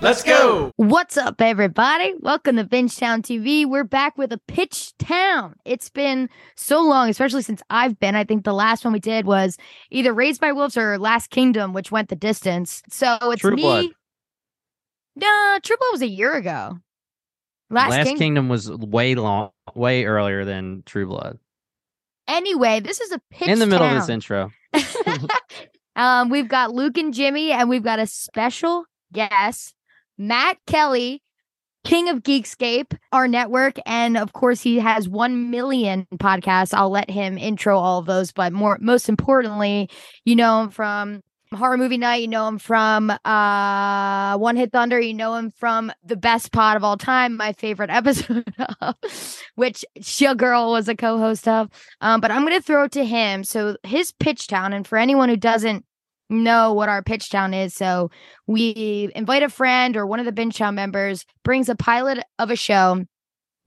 Let's go. What's up, everybody? Welcome to Bingetown TV. We're back with a pitch town. It's been so long, especially since I've been. I think the last one we did was either Raised by Wolves or Last Kingdom, which went the distance. So it's True me. Blood. Nah, True Blood was a year ago. Last, Last King- Kingdom was way long, way earlier than True Blood. Anyway, this is a pitch In the middle of this intro, um, we've got Luke and Jimmy, and we've got a special guest, Matt Kelly, King of Geekscape, our network, and of course he has one million podcasts. I'll let him intro all of those, but more most importantly, you know him from Horror Movie Night, you know him from uh One Hit Thunder, you know him from the best pod of all time, my favorite episode of, which Girl was a co-host of. Um, but I'm gonna throw it to him. So his pitch town, and for anyone who doesn't know what our pitch town is, so we invite a friend or one of the binge town members brings a pilot of a show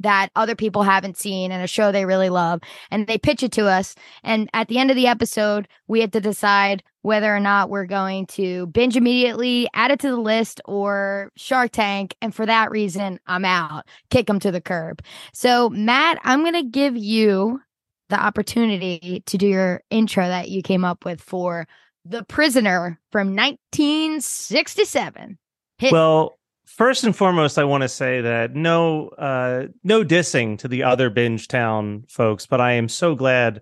that other people haven't seen and a show they really love and they pitch it to us. And at the end of the episode we have to decide whether or not we're going to binge immediately add it to the list or shark tank. And for that reason i'm out. Kick them to the curb. So matt i'm going to give you the opportunity to do your intro that you came up with for the prisoner from 1967 Hit- Well, first and foremost, I want to say that no, uh, no dissing to the other Binge Town folks, but I am so glad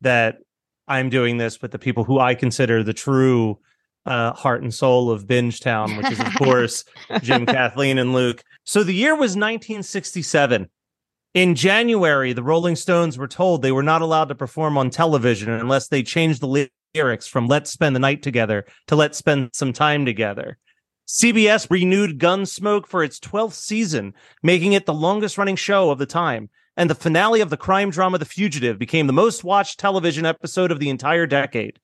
that I'm doing this with the people who I consider the true uh, heart and soul of Binge Town, which is, of course, Jim, Kathleen, and Luke. So the year was 1967. In January, the Rolling Stones were told they were not allowed to perform on television unless they changed the lyrics from Let's Spend the Night Together to Let's Spend Some Time Together. CBS renewed Gunsmoke for its 12th season, making it the longest running show of the time. And the finale of the crime drama The Fugitive became the most watched television episode of the entire decade.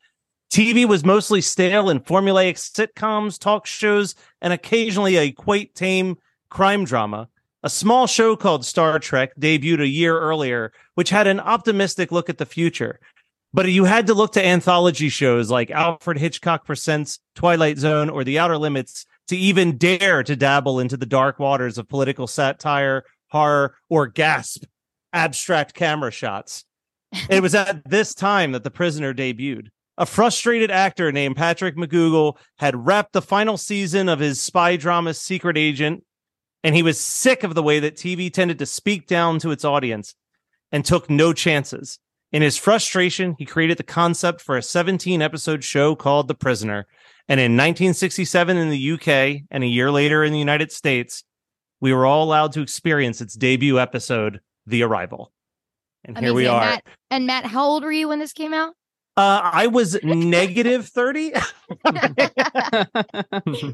TV was mostly stale and formulaic sitcoms, talk shows, and occasionally a quite tame crime drama. A small show called Star Trek debuted a year earlier, which had an optimistic look at the future. But you had to look to anthology shows like Alfred Hitchcock Presents, Twilight Zone, or The Outer Limits to even dare to dabble into the dark waters of political satire, horror, or gasp, abstract camera shots. it was at this time that The Prisoner debuted. A frustrated actor named Patrick McGoohan had wrapped the final season of his spy drama Secret Agent, and he was sick of the way that TV tended to speak down to its audience and took no chances. In his frustration, he created the concept for a 17 episode show called The Prisoner. And in 1967 in the UK and a year later in the United States, we were all allowed to experience its debut episode, The Arrival. And here we are. Matt, and Matt, how old were you when this came out? Uh, I was negative 30.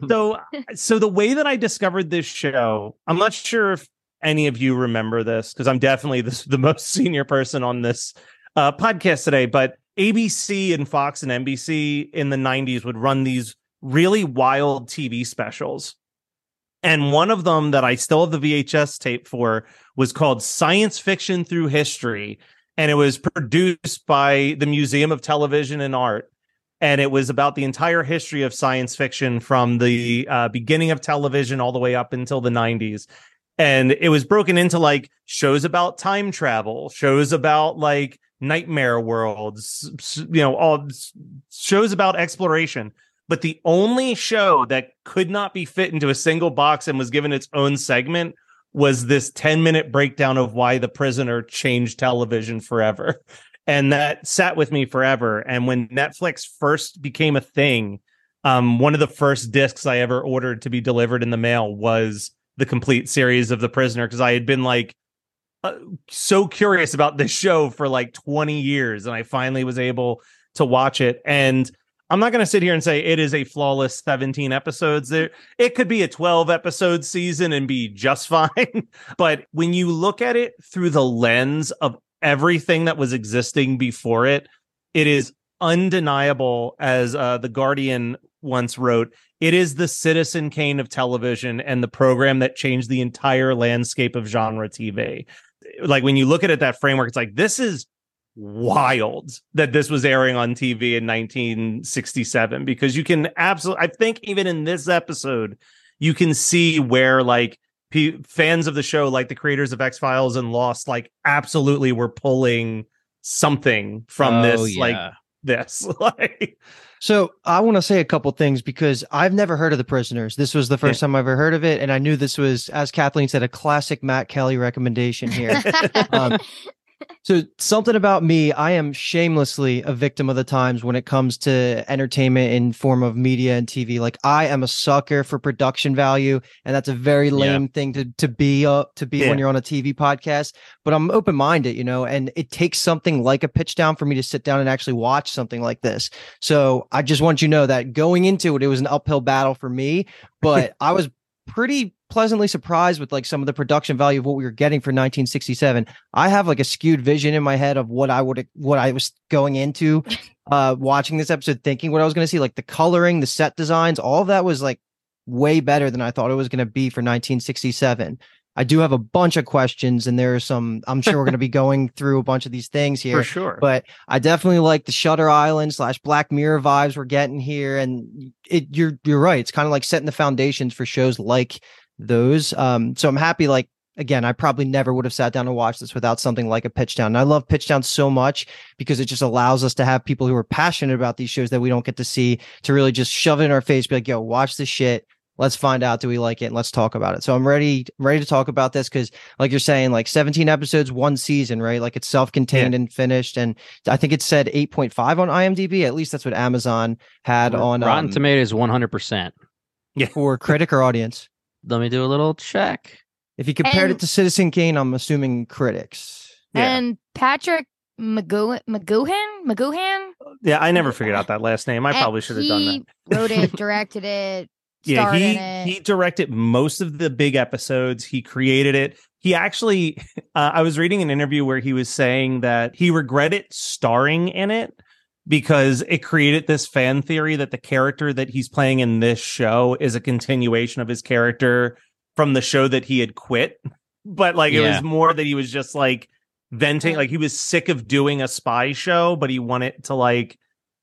so so the way that I discovered this show, I'm not sure if any of you remember this because I'm definitely the, the most senior person on this uh, podcast today. But ABC and Fox and NBC in the 90s would run these really wild TV specials. And one of them that I still have the VHS tape for was called Science Fiction Through History. And it was produced by the Museum of Television and Art and it was about the entire history of science fiction from the uh, beginning of television all the way up until the 90s and it was broken into like shows about time travel shows about like nightmare worlds you know all shows about exploration but the only show that could not be fit into a single box and was given its own segment was this 10 minute breakdown of why the prisoner changed television forever and that sat with me forever. And when Netflix first became a thing, um, one of the first discs I ever ordered to be delivered in the mail was the complete series of The Prisoner because I had been like uh, so curious about this show for like 20 years, and I finally was able to watch it. And I'm not going to sit here and say it is a flawless 17 episodes. There, it could be a 12 episode season and be just fine. but when you look at it through the lens of everything that was existing before it, it is undeniable, as uh, the Guardian once wrote. It is the Citizen Kane of television and the program that changed the entire landscape of genre TV. Like when you look at it that framework, it's like this is wild that this was airing on TV in 1967 because you can absolutely I think even in this episode you can see where like p- fans of the show like the creators of X-Files and Lost like absolutely were pulling something from Oh, this yeah. like this like So I want to say a couple things because I've never heard of the prisoners. This was the first time I ever heard of it, and I knew this was, as Kathleen said, a classic Matt Kelly recommendation here. Um, so something about me, I am shamelessly a victim of the times when it comes to entertainment in form of media and TV. Like I am a sucker for production value, and that's a very Yeah. lame thing to to be uh, to be Yeah. when you're on a TV podcast. But I'm open minded, you know, and it takes something like a pitch town for me to sit down and actually watch something like this. So I just want you to know that going into it, it was an uphill battle for me, but I was pretty pleasantly surprised with like some of the production value of what we were getting for 1967. I have like a skewed vision in my head of what I would what I was going into uh watching this episode thinking what I was going to see like the coloring, the set designs, all of that was like way better than I thought it was going to be for 1967. I do have a bunch of questions and there are some I'm sure we're going to be going through a bunch of these things here for sure but I definitely like the Shutter Island slash Black Mirror vibes we're getting here, and it you're you're right. It's kind of like setting the foundations for shows like those. Um, so I'm happy. Like again, I probably never would have sat down and watched this without something like a Pitch Town. And I love Pitch Town so much because it just allows us to have people who are passionate about these shows that we don't get to see to really just shove it in our face, be like, "Yo, watch this shit." Let's find out. Do we like it? And let's talk about it. So I'm ready, ready to talk about this because, like you're saying, like 17 episodes, one season, right? Like it's self-contained and finished. And I think it said 8.5 on IMDb. At least that's what Amazon had on Rotten um, Tomatoes 100%. for critic or audience. Let me do a little check. If you compared And- it to Citizen Kane, I'm assuming critics. Yeah. And Patrick McGowan, McGohan, McGohan. yeah I never figured out that last name I And probably should have done that He wrote it, directed it, yeah he it. he directed most of the big episodes he created it he actually uh, i was reading an interview where he was saying that he regretted starring in it because it created this fan theory that the character that he's playing in this show is a continuation of his character from the show that he had quit but like it was more that he was just like venting like he was sick of doing a spy show but he wanted to like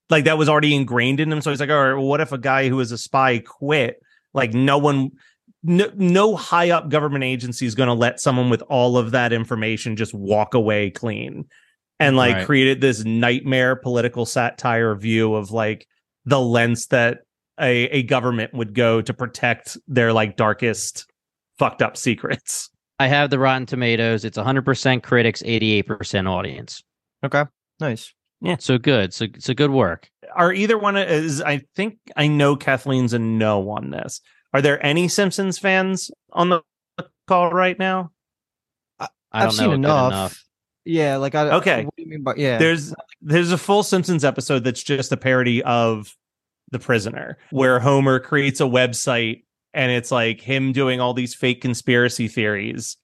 like that was already ingrained in him. So he's like, all right, well, what if a guy who is a spy quit? Like no one, no, no high up government agency is going to let someone with all of that information just walk away clean. And like Right. created this nightmare political satire view of like the lengths that a, a government would go to protect their like darkest fucked up secrets. I have the Rotten Tomatoes. It's 100% critics, 88% audience. Okay, nice. Yeah. So good. So so good work. Are either one is I think I know Kathleen's a no on this. Are there any Simpsons fans on the call right now? I I've don't seen know it enough. enough. Yeah, like I Okay. What do you mean by yeah? There's there's a full Simpsons episode that's just a parody of The Prisoner, where Homer creates a website and it's like him doing all these fake conspiracy theories,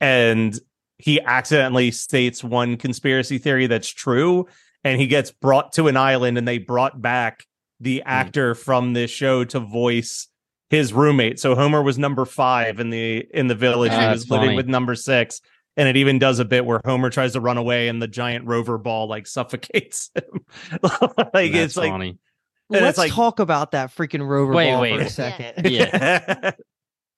and he accidentally states one conspiracy theory that's true, and he gets brought to an island, and they brought back the hmm. actor from this show to voice his roommate. So Homer was number five in the in the village. He was living funny. with number six. And it even does a bit where Homer tries to run away and the giant rover ball like suffocates him. like That's it's funny. and it's Let's like- talk about that freaking rover Wait, ball wait. for a second. Yeah.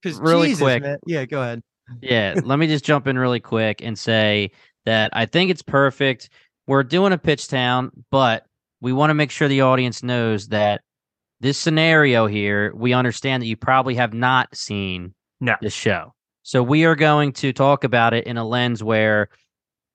Because Really Jesus, quick. man. Yeah, go ahead. yeah, let me just jump in really quick and say that I think it's perfect. We're doing a pitch town, but we want to make sure the audience knows that this scenario here, we understand that you probably have not seen No. this show. So we are going to talk about it in a lens where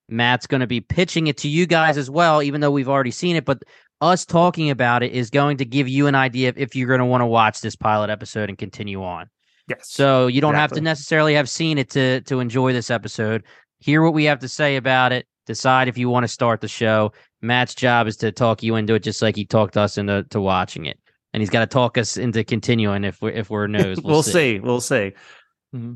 Matt's going to be pitching it to you guys as well, even though we've already seen it. But us talking about it is going to give you an idea of if you're going to want to watch this pilot episode and continue on. yes. So you don't have to necessarily have seen it to to enjoy this episode. Hear what we have to say about it. decide if you want to start the show. Matt's job is to talk you into it, just like he talked us into to watching it, and he's got to talk us into continuing if we're if we're no's. We'll, see. We'll see. Mm-hmm.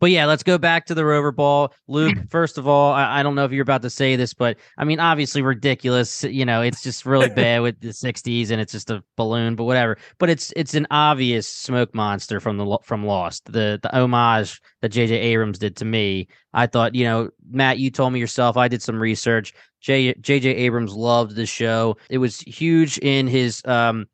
But yeah, let's go back to the rover ball. Luke, first of all, I, I don't know if you're about to say this, but I mean, obviously ridiculous. You know, it's just really bad with the '60s, and it's just a balloon, but whatever. But it's it's an obvious smoke monster from the from Lost. The the homage that J.J. Abrams did to me. I thought, you know, Matt, you told me yourself. I did some research. J J.J. Abrams loved the show. It was huge in his um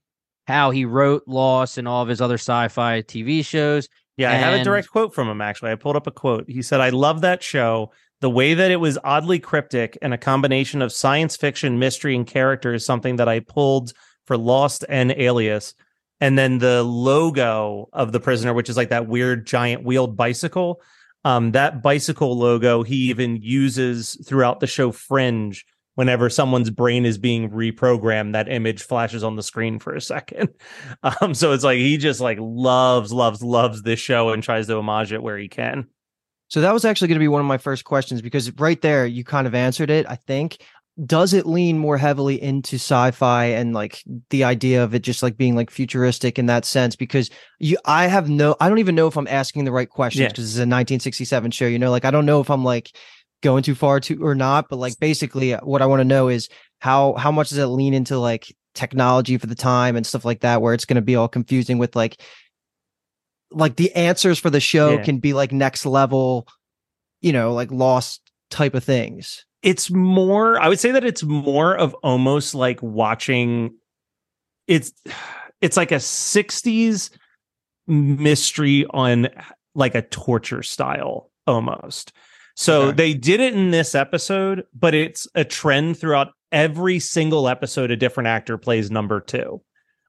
how he wrote Lost and all of his other sci-fi TV shows. Yeah, I have a direct quote from him actually. I pulled up a quote. He said, I love that show. The way that it was oddly cryptic and a combination of science fiction, mystery, and character is something that I pulled for Lost and Alias. And then the logo of the prisoner, which is like that weird giant wheeled bicycle. Um, that bicycle logo he even uses throughout the show Fringe. Whenever someone's brain is being reprogrammed, that image flashes on the screen for a second. Um, so it's like he just like loves, loves, loves this show and tries to homage it where he can. So that was actually going to be one of my first questions because right there you kind of answered it, I think. Does it lean more heavily into sci-fi and like the idea of it just like being like futuristic in that sense? Because you I have no I don't even know if I'm asking the right questions Yeah. because it's a 1967 show, you know, like I don't know if I'm like going too far to or not, but like basically uh, what I want to know is how how much does it lean into like technology for the time and stuff like that where it's going to be all confusing with like like the answers for the show Yeah. can be like next level you know like lost type of things It's more, I would say that it's more of almost like watching it's it's like a 60s mystery on like a torture style almost. So Okay. they did it in this episode, but it's a trend throughout every single episode a different actor plays number 2.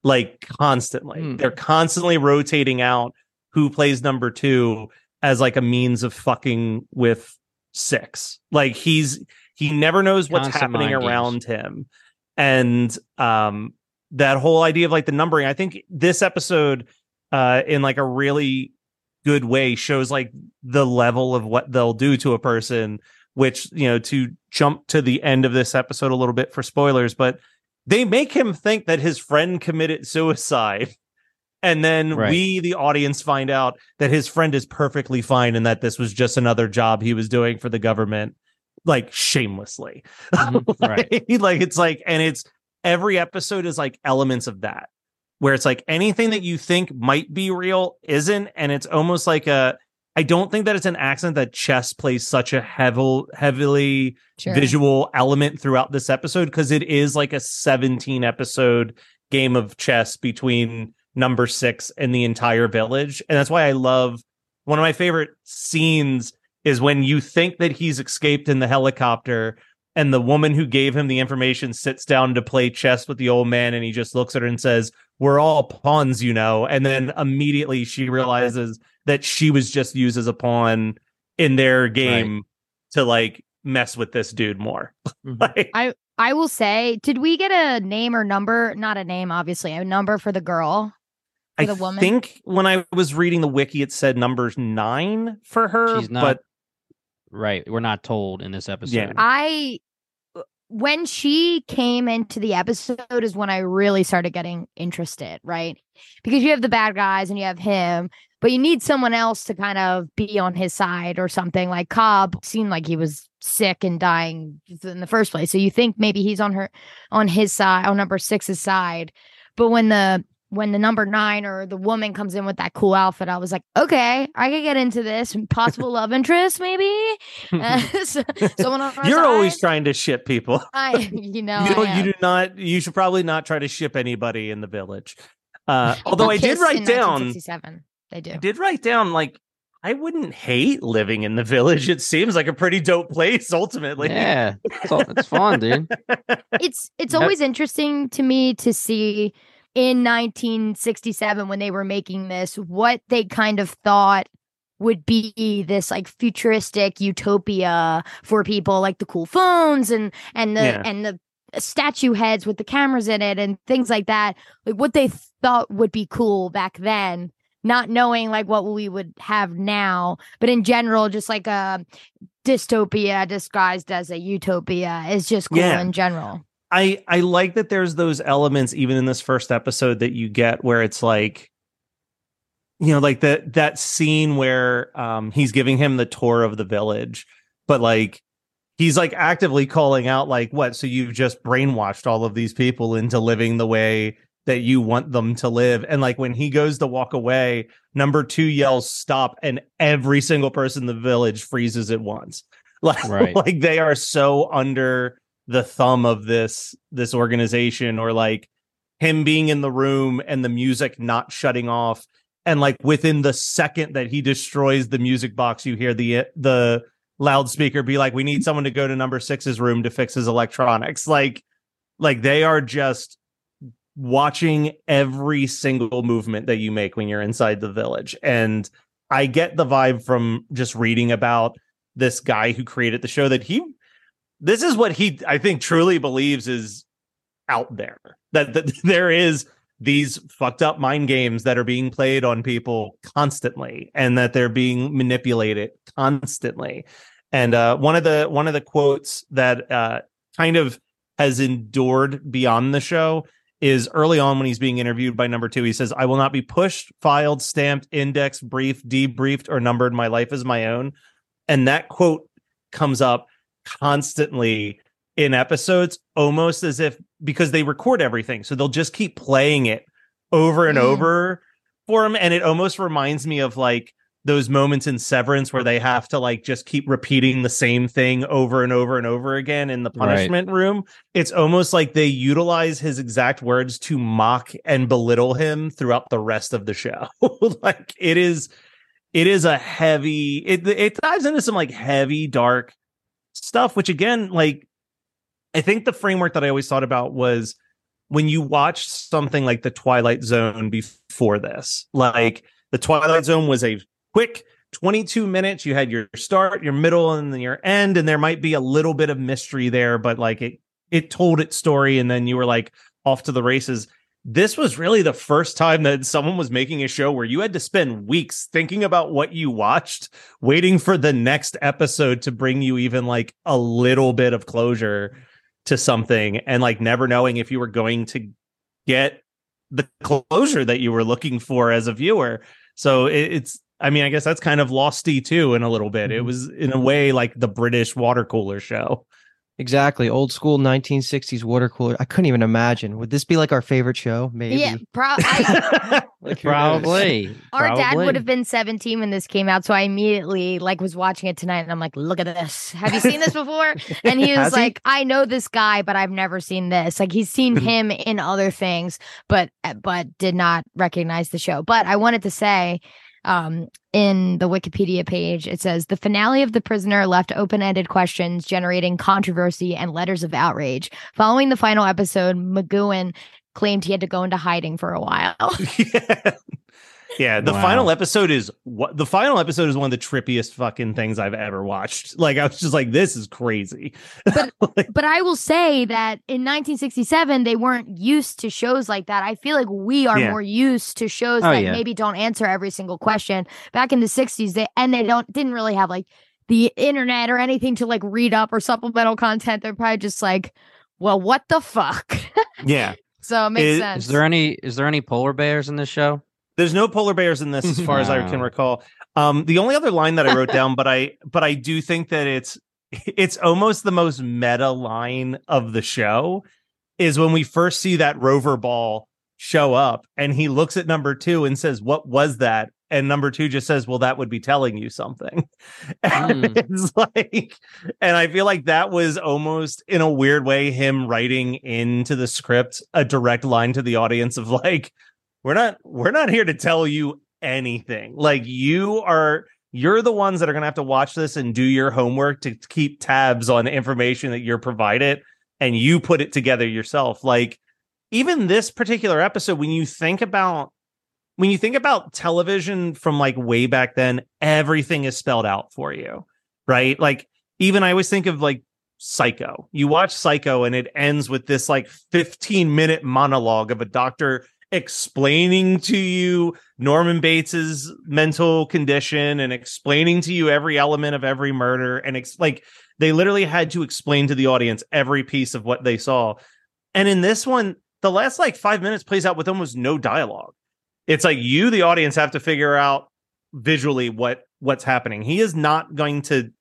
Like constantly. Hmm. They're constantly rotating out who plays number 2 as like a means of fucking with 6. Like he's he never knows what's Constant happening around him. And um that whole idea of like the numbering, I think this episode uh in like a really good way shows like the level of what they'll do to a person which you know to jump to the end of this episode a little bit for spoilers but they make him think that his friend committed suicide and then Right. we the audience find out that his friend is perfectly fine and that this was just another job he was doing for the government like shamelessly Mhm, right. like it's like and it's every episode is like elements of that where it's like anything that you think might be real isn't and it's almost like a i don't think that it's an accident that chess plays such a heavy, heavily Sure. visual element throughout this episode because it is like a 17 episode game of chess between number six and the entire village and that's why i love one of my favorite scenes is when you think that he's escaped in the helicopter and the woman who gave him the information sits down to play chess with the old man and he just looks at her and says we're all pawns you know and then immediately she realizes that she was just used as a pawn in their game to like mess with this dude more Mhm. like I will say, did we get a name or number? Not a name, obviously, a number for the girl. i the woman? think when i was reading the wiki it said numbers nine for her She's not but Right. We're not told in this episode. Yeah. I when she came into the episode is when I really started getting interested, right? Because you have the bad guys and you have him, but you need someone else to kind of be on his side or something. Like Cobb seemed like he was sick and dying in the first place. So you think maybe he's on her on his side, on number six's side. But when the when the number nine or the woman comes in with that cool outfit, I was like, okay, I could get into this. Possible love interest, maybe. Uh, so- someone on you're always trying to ship people I, you know, you, don't, you do not you should probably not try to ship anybody in the village uh although i did write down 1967. They do. I did write down like I wouldn't hate living in the village. It seems like a pretty dope place ultimately. yeah. It's, all, it's fun, dude. It's it's That- always interesting to me to see in 1967 when they were making this what they kind of thought would be this like futuristic utopia for people like the cool phones and and the Yeah. and the statue heads with the cameras in it and things like that like what they thought would be cool back then not knowing like what we would have now but in general just like a dystopia disguised as a utopia is just cool Yeah. in general. I I like that there's those elements even in this first episode that you get where it's like you know like that that scene where um he's giving him the tour of the village but like he's like actively calling out like what so you've just brainwashed all of these people into living the way that you want them to live. And like when he goes to walk away number 2 yells stop and every single person in the village freezes at once. Like Right. like they are so under the thumb of this this organization or like him being in the room and the music not shutting off. And like within the second that he destroys the music box you hear the the loudspeaker be like we need someone to go to number six's room to fix his electronics. Like like they are just watching every single movement that you make when you're inside the village. And i get the vibe from just reading about this guy who created the show that he this is what he i think truly believes is out there. That, that there is these fucked up mind games that are being played on people constantly and that they're being manipulated constantly. And uh one of the one of the quotes that uh kind of has endured beyond the show is early on when he's being interviewed by number two he says i will not be pushed filed stamped indexed briefed debriefed or numbered. My life is my own. And that quote comes up constantly in episodes almost as if because they record everything so they'll just keep playing it over and Mm. over for him. And it almost reminds me of like those moments in severance where they have to like just keep repeating the same thing over and over and over again in the Right. punishment room it's almost like they utilize his exact words to mock and belittle him throughout the rest of the show like it is it is a heavy it it dives into some like heavy dark stuff which again like i think the framework that i always thought about was when you watch something like the twilight zone before this like the twilight zone was a quick 22 minutes you had your start your middle and then your end and there might be a little bit of mystery there but like it it told its story and then you were like off to the races this was really the first time that someone was making a show where you had to spend weeks thinking about what you watched, waiting for the next episode to bring you even like a little bit of closure to something, and like never knowing if you were going to get the closure that you were looking for as a viewer. So it, it's, I mean, I guess that's kind of losty too in a little bit. It Mhm. was in a way like the British water cooler show. Exactly. Old school 1960s water cooler. I couldn't even imagine. Would this be like our favorite show? Maybe. Yeah, pro- I, Like, who knows? Probably. our dad would have been 17 when this came out, so I immediately like was watching it tonight, and I'm like, "Look at this! Have you seen this before?" And he was Has he? like, "I know this guy, but I've never seen this. Like he's seen him in other things, but but did not recognize the show." But I wanted to say, um, in the Wikipedia page, it says the finale of The Prisoner left open-ended questions, generating controversy and letters of outrage. Following the final episode, McGowan claimed he had to go into hiding for a while. yeah. Yeah, the Wow. final episode is what the final episode is one of the trippiest fucking things I've ever watched. Like I was just like, this is crazy. But- Like, But I will say that in 1967, they weren't used to shows like that. I feel like we are Yeah. more used to shows Oh, that yeah. maybe don't answer every single question. Back in the 60s, they and they don't didn't really have like the internet or anything to like read up or supplemental content. They're probably just like, well, what the fuck? yeah. so it makes Is- sense. Is there any is there any polar bears in this show? There's no polar bears in this as far as I can recall. Um the only other line that I wrote down, but I but I do think that it's it's almost the most meta line of the show is when we first see that rover ball show up and he looks at number 2 and says, "What was that?" And number 2 just says, "Well, that would be telling you something." And Hmm. it's like and I feel like that was almost in a weird way him writing into the script a direct line to the audience of like we're not we're not here to tell you anything. Like you are you're the ones that are going to have to watch this and do your homework to keep tabs on the information that you're provided and you put it together yourself. Like even this particular episode when you think about when you think about television from like way back then, everything is spelled out for you, right? Like even I always think of like Psycho. You watch Psycho and it ends with this like 15 minute monologue of a doctor explaining to you Norman Bates's mental condition and explaining to you every element of every murder and it's like they literally had to explain to the audience every piece of what they saw. And in this one, the last like 5 minutes plays out with almost no dialogue. It's like you the audience have to figure out visually what what's happening. He is not going to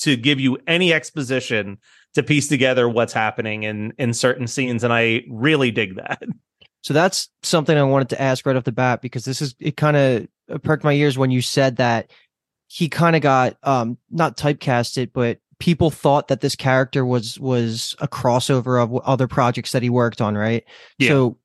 to give you any exposition to piece together what's happening in in certain scenes and I really dig that. So that's something I wanted to ask right off the bat because this is it kind of perked my ears when you said that he kind of got um not typecasted but people thought that this character was was a crossover of other projects that he worked on, right? Yeah. So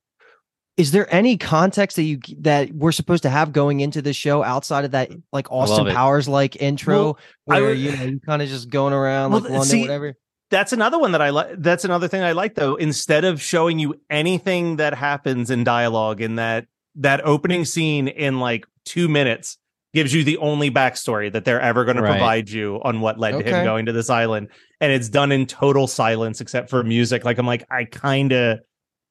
is there any context that you that we're supposed to have going into this show outside of that like Austin. Powers like intro Well, where would- you know you kind of just going around Well, like London see, whatever? That's another one that I like. That's another thing I like though. Instead of showing you anything that happens in dialogue in that that opening scene in like two minutes gives you the only backstory that they're ever going to provide you on what led to him going to this island, and it's done in total silence except for music. Like I'm like I kind of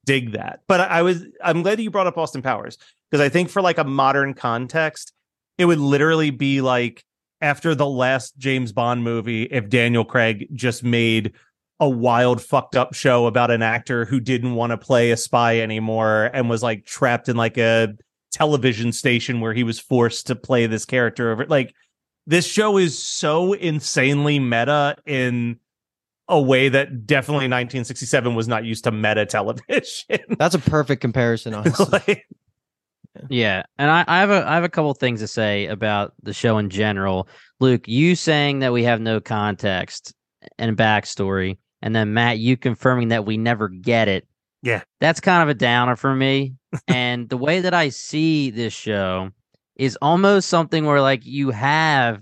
dig that, but I, I was I'm glad that you brought up Austin Powers because I think for like a modern context, it would literally be like after the last James Bond movie if Daniel Craig just made a wild fucked up show about an actor who didn't want to play a spy anymore and was like trapped in like a television station where he was forced to play this character over like this show is so insanely meta in a way that definitely 1967 was not used to meta television That's a perfect comparison, honestly. Like, Yeah, and I, I have a I have a couple things to say about the show in general. Luke, you saying that we have no context and backstory, and then Matt, you confirming that we never get it. Yeah. that's kind of a downer for me. and the way that I see this show is almost something where like you have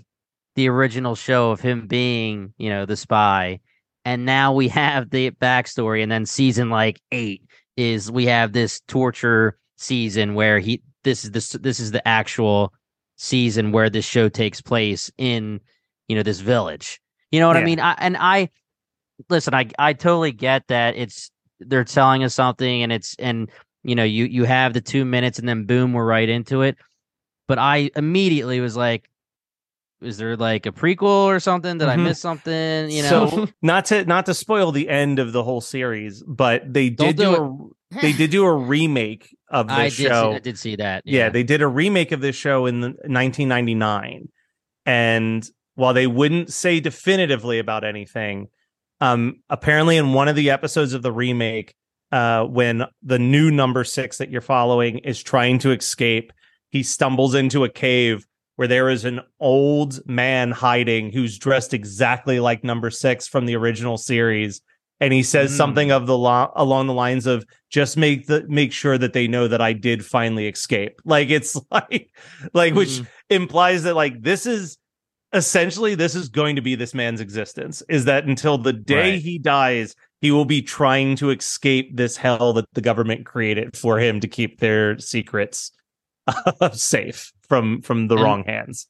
the original show of him being, you know, the spy, and now we have the backstory, and then season like eight is we have this torture season where he this is this this is the actual season where this show takes place in you know this village. You know what i mean? I, and i listen i i totally get that it's they're telling us something and it's and you know you you have the two minutes and then boom we're right into it. But i immediately was like is there like a prequel or something? Did i Mhm. miss something? You know? so not to not to spoil the end of the whole series but they Don't did do do, a they did do a remake of the i did see, show i did see that yeah. they did a remake of this show in the- 1999 and while they wouldn't say definitively about anything um apparently in one of the episodes of the remake uh when the new number 6 that you're following is trying to escape he stumbles into a cave where there is an old man hiding who's dressed exactly like number 6 from the original series and he says Mm. something of the lo- along the lines of just make the make sure that they know that I did finally escape. Like it's like like which Mhm. implies that like this is essentially this is going to be this man's existence is that until the day Right. he dies he will be trying to escape this hell that the government created for him to keep their secrets safe from from the And- wrong hands.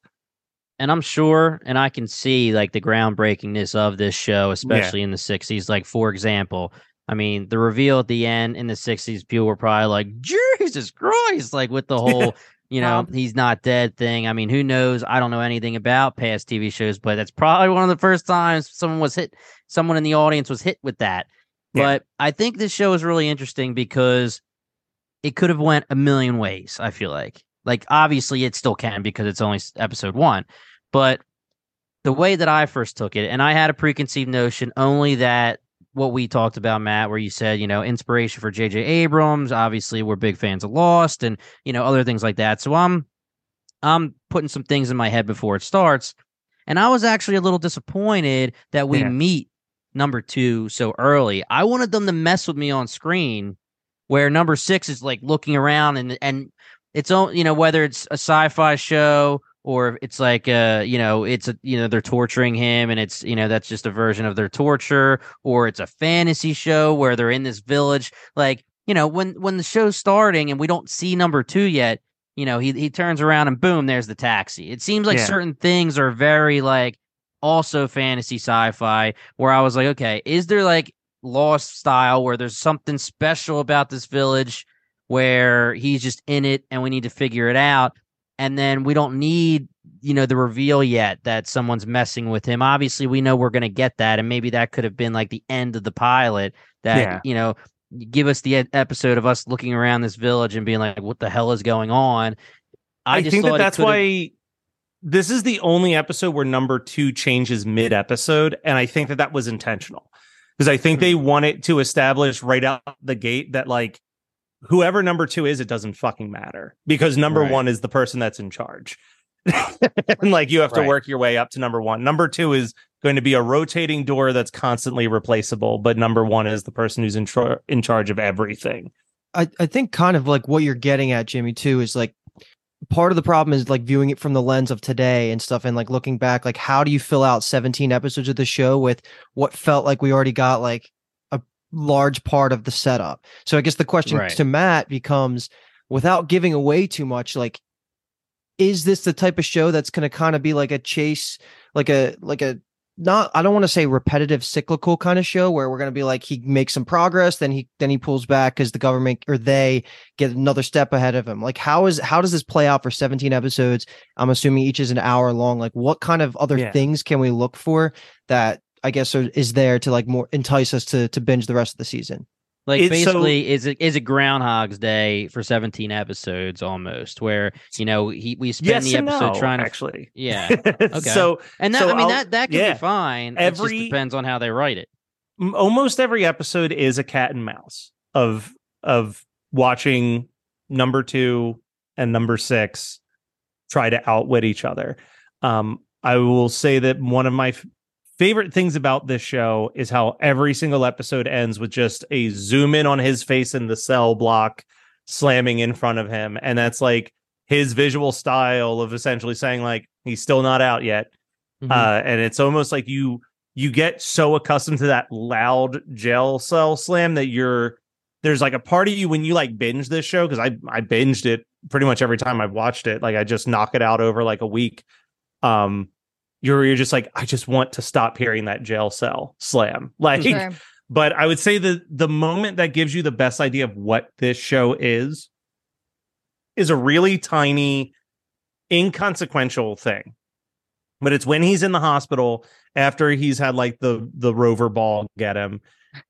And I'm sure, and I can see like the groundbreakingness of this show, especially in the '60s. Like, for example, I mean, the reveal at the end in the '60s, people were probably like, "Jesus Christ!" Like with the whole, you know, Um, he's not dead thing. I mean, who knows? I don't know anything about past TV shows, but that's probably one of the first times someone was hit, someone in the audience was hit with that. Yeah. But I think this show is really interesting because it could have went a million ways. I feel like, like obviously it still can because it's only episode one, but the way that I first took it, and I had a preconceived notion only that what we talked about, Matt, where you said, you know, inspiration for J.J. Abrams. Obviously, we're big fans of Lost, and you know other things like that. So I'm, I'm putting some things in my head before it starts, and I was actually a little disappointed that we Yeah. meet number two so early. I wanted them to mess with me on screen, where number six is like looking around and and it's all you know whether it's a sci-fi show or it's like uh you know it's a you know they're torturing him and it's you know that's just a version of their torture or it's a fantasy show where they're in this village. Like you know when when the show's starting and we don't see number 2 yet you know he he turns around and boom there's the taxi. It seems like Yeah. certain things are very like also fantasy sci-fi where I was like okay is there like lost style where there's something special about this village where he's just in it and we need to figure it out. And then we don't need, you know, the reveal yet that someone's messing with him. Obviously, we know we're going to get that. And maybe that could have been like the end of the pilot that, Yeah. you know, give us the episode of us looking around this village and being like, what the hell is going on? I, just think that that's why this is the only episode where number two changes mid episode. And I think that that was intentional because I think hmm. they wanted to establish right out the gate that, like, whoever number two is, it doesn't fucking matter because number Right. one is the person that's in charge. and like you have to Right. work your way up to number one. Number two is going to be a rotating door that's constantly replaceable, but number one is the person who's in, char- in charge of everything. I, I think kind of like what you're getting at, Jimmy, too, is like part of the problem is like viewing it from the lens of today and stuff and like looking back, like how do you fill out 17 episodes of the show with what felt like we already got like a large part of the setup? So I guess the question Right. to Matt becomes without giving away too much, like is this the type of show that's going to kind of be like a chase, like a like a not I don't want to say repetitive cyclical kind of show where we're going to be like he makes some progress then he then he pulls back cuz the government or they get another step ahead of him. Like how is how does this play out for 17 episodes? I'm assuming each is an hour long. Like what kind of other Yeah. things can we look for that I guess is there to like more entice us to to binge the rest of the season? Like It's so- basically, is it is it Groundhog's Day for seventeen episodes almost, where you know he we spend Yes the episode no, trying to actually. yeah, Okay. so and that So I mean I'll- that that can yeah. be fine. it Every- just depends on how they write it. almost every episode is a cat and mouse of of watching number two and number six try to outwit each other. Um, I will say that one of my f- favorite things about this show is how every single episode ends with just a zoom in on his face in the cell block slamming in front of him, and that's like his visual style of essentially saying like he's still not out yet. Mhm. uh, and it's almost like you you get so accustomed to that loud jail cell slam that you're there's like a part of you when you like binge this show because I I binged it pretty much every time I've watched it. Like I just knock it out over like a week. Um you're you're just like I just want to stop hearing that jail cell slam like Sure. but I would say the the moment that gives you the best idea of what this show is is a really tiny inconsequential thing. But it's when he's in the hospital after he's had like the the rover ball get him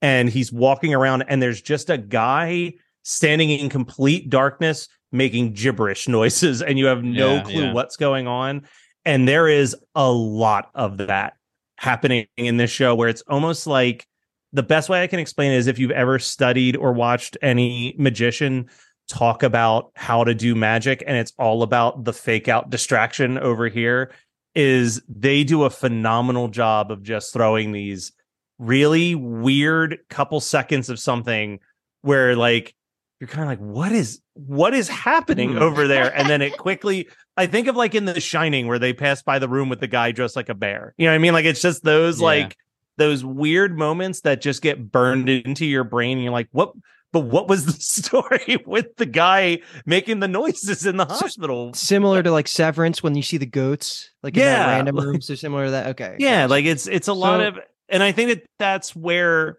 and he's walking around and there's just a guy standing in complete darkness making gibberish noises and you have no Yeah, clue yeah. what's going on and there is a lot of that happening in this show where it's almost like the best way I can explain it is if you've ever studied or watched any magician talk about how to do magic and it's all about the fake out distraction over here is they do a phenomenal job of just throwing these really weird couple seconds of something where like you're kind of like what is what is happening Hmm. over there and then it quickly i think of like in the shining where they pass by the room with the guy dressed like a bear you know what i mean like it's just those Yeah. like those weird moments that just get burned into your brain and you're like what but what was the story with the guy making the noises in the hospital Similar to like Severance when you see the goats like in that Yeah, random rooms. They're similar to that. Okay. yeah gotcha. like it's it's a lot So- of and i think that that's where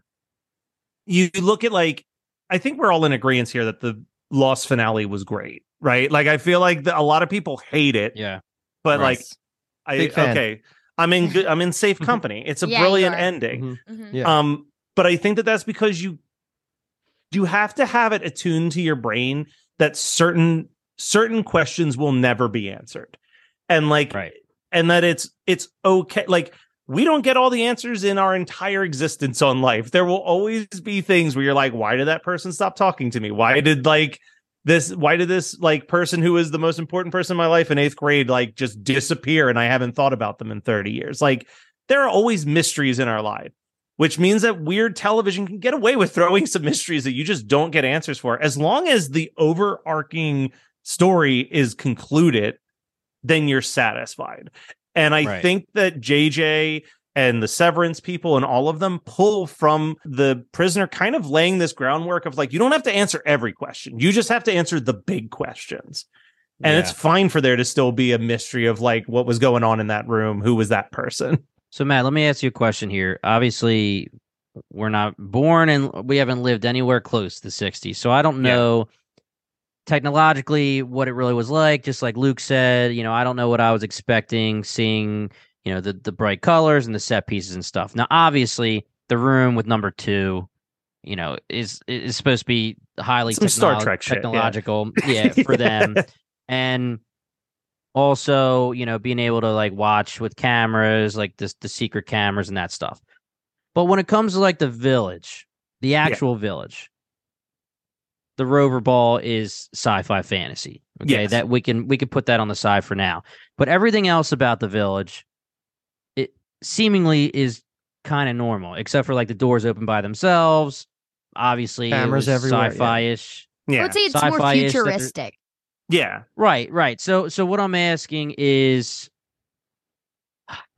you look at like i think we're all in agreement here that the lost finale was great right like i feel like the, a lot of people hate it Yeah, but Right. like i Big fan. okay i'm in good i'm in safe company it's a Yeah, brilliant are. ending Mhm. Mhm. Yeah. um but i think that that's because you you have to have it attuned to your brain that certain certain questions will never be answered and like right. and that it's it's okay like we don't get all the answers in our entire existence on life. There will always be things where you're like why did that person stop talking to me? Why did like this why did this like person who is the most important person in my life in eighth grade like just disappear and i haven't thought about them in 30 years? Like there are always mysteries in our life which means that weird television can get away with throwing some mysteries that you just don't get answers for. As long as the overarching story is concluded then you're satisfied and I Right. think that JJ and the Severance people and all of them pull from the prisoner kind of laying this groundwork of like, you don't have to answer every question. You just have to answer the big questions. And Yeah. it's fine for there to still be a mystery of like what was going on in that room. Who was that person? So Matt, let me ask you a question here. Obviously, we're not born and we haven't lived anywhere close to the 60s. So I don't Yeah. Technologically what it really was like. Just like Luke said, you know, I don't know what I was expecting seeing, you know, the the bright colors and the set pieces and stuff. Now, obviously, the room with number two, you know, is is supposed to be highly Some Star technolo- Trek shit, yeah. technological, yeah, for them, and also, you know, being able to like watch with cameras, like this the secret cameras and that stuff. But when it comes to like the village, the actual village, the rover ball is sci-fi fantasy. Okay, Yes. that we can we can put that on the side for now. But everything else about the village, it seemingly is kind of normal, except for like the doors open by themselves. Obviously, Cameras everywhere, sci-fi ish. I Yeah. would say it's more Sci-fi-ish that futuristic. Yeah. Right, right. So so what I'm asking is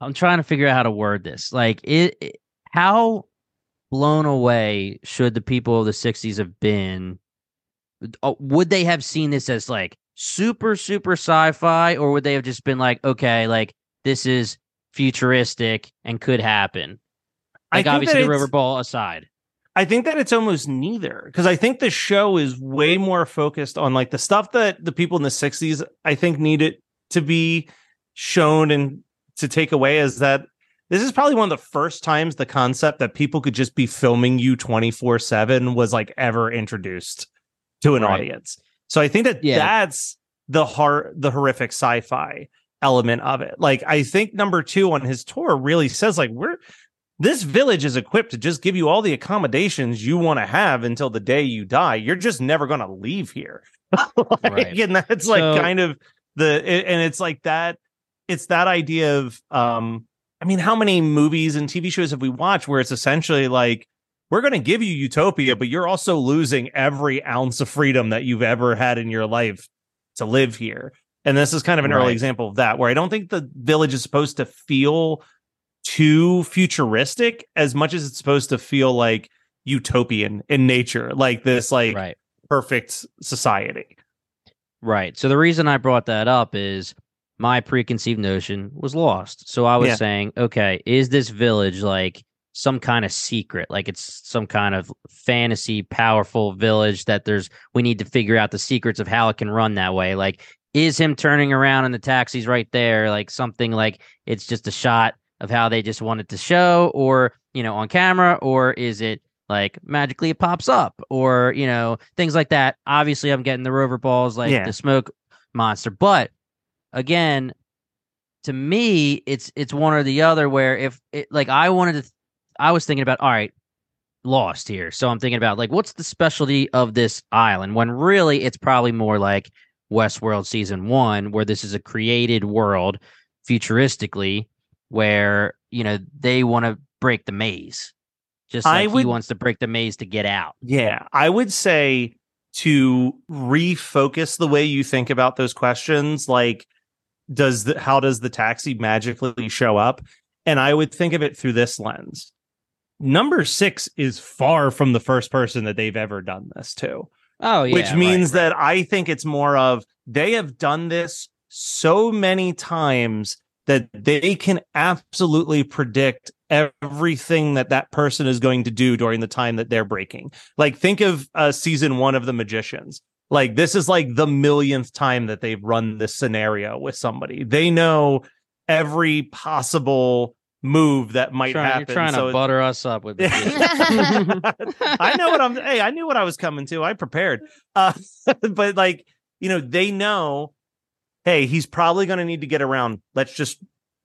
I'm trying to figure out how to word this. Like it, it- how blown away should the people of the 60s have been? Uh, Would they have seen this as like super super sci-fi or would they have just been like okay, like this is futuristic and could happen? I Like think obviously the rover ball aside. I think that it's almost neither because I think the show is way more focused on like the stuff that the people in the 60s I think needed to be shown and to take away is that this is probably one of the first times the concept that people could just be filming you 24/7 was like ever introduced to an Right. audience. So I think that Yeah. that's the heart the horrific sci-fi element of it. Like I think number 2 on his tour really says like we're this village is equipped to just give you all the accommodations you want to have until the day you die. You're just never going to leave here. Like, Right. And that's like So- kind of the, and it's like that, it's that idea of, um, I mean, how many movies and TV shows have we watched where it's essentially like, we're going to give you utopia, but you're also losing every ounce of freedom that you've ever had in your life to live here. And this is kind of an early example of that, where I don't think the village is supposed to feel too futuristic as much as it's supposed to feel like utopian in nature, like this like Right. perfect society. Right. So the reason I brought that up is my preconceived notion was lost. So I was Yeah. saying, okay, is this village like some kind of secret? Like it's some kind of fantasy powerful village that there's we need to figure out the secrets of how it can run that way. Like is him turning around in the taxis right there like something like it's just a shot of how they just wanted to show or, you know, on camera or is it like magically it pops up or you know things like that obviously i'm getting the rover balls like Yeah. the smoke monster but again to me it's it's one or the other where if it like i wanted to i was thinking about all right lost here so i'm thinking about like what's the specialty of this island when really it's probably more like westworld season one where this is a created world futuristically where you know they want to break the maze just I like would- he wants to break the maze to get out Yeah, I would say to refocus the way you think about those questions, like does the how does the taxi magically show up? And I would think of it through this lens. Number six is far from the first person that they've ever done this to. oh yeah which right, means right. that I think it's more of they have done this so many times that they can absolutely predict everything that that person is going to do during the time that they're breaking. Like think of uh, season 1 of The Magicians. Like this is like the millionth time that they've run this scenario with somebody. They know every possible move that might Trying- happen. you're trying so to it- butter us up with this. I know what I'm. Hey, I knew what I was coming to. I prepared. Uh, but like you know, they know. Hey, he's probably going to need to get around. Let's just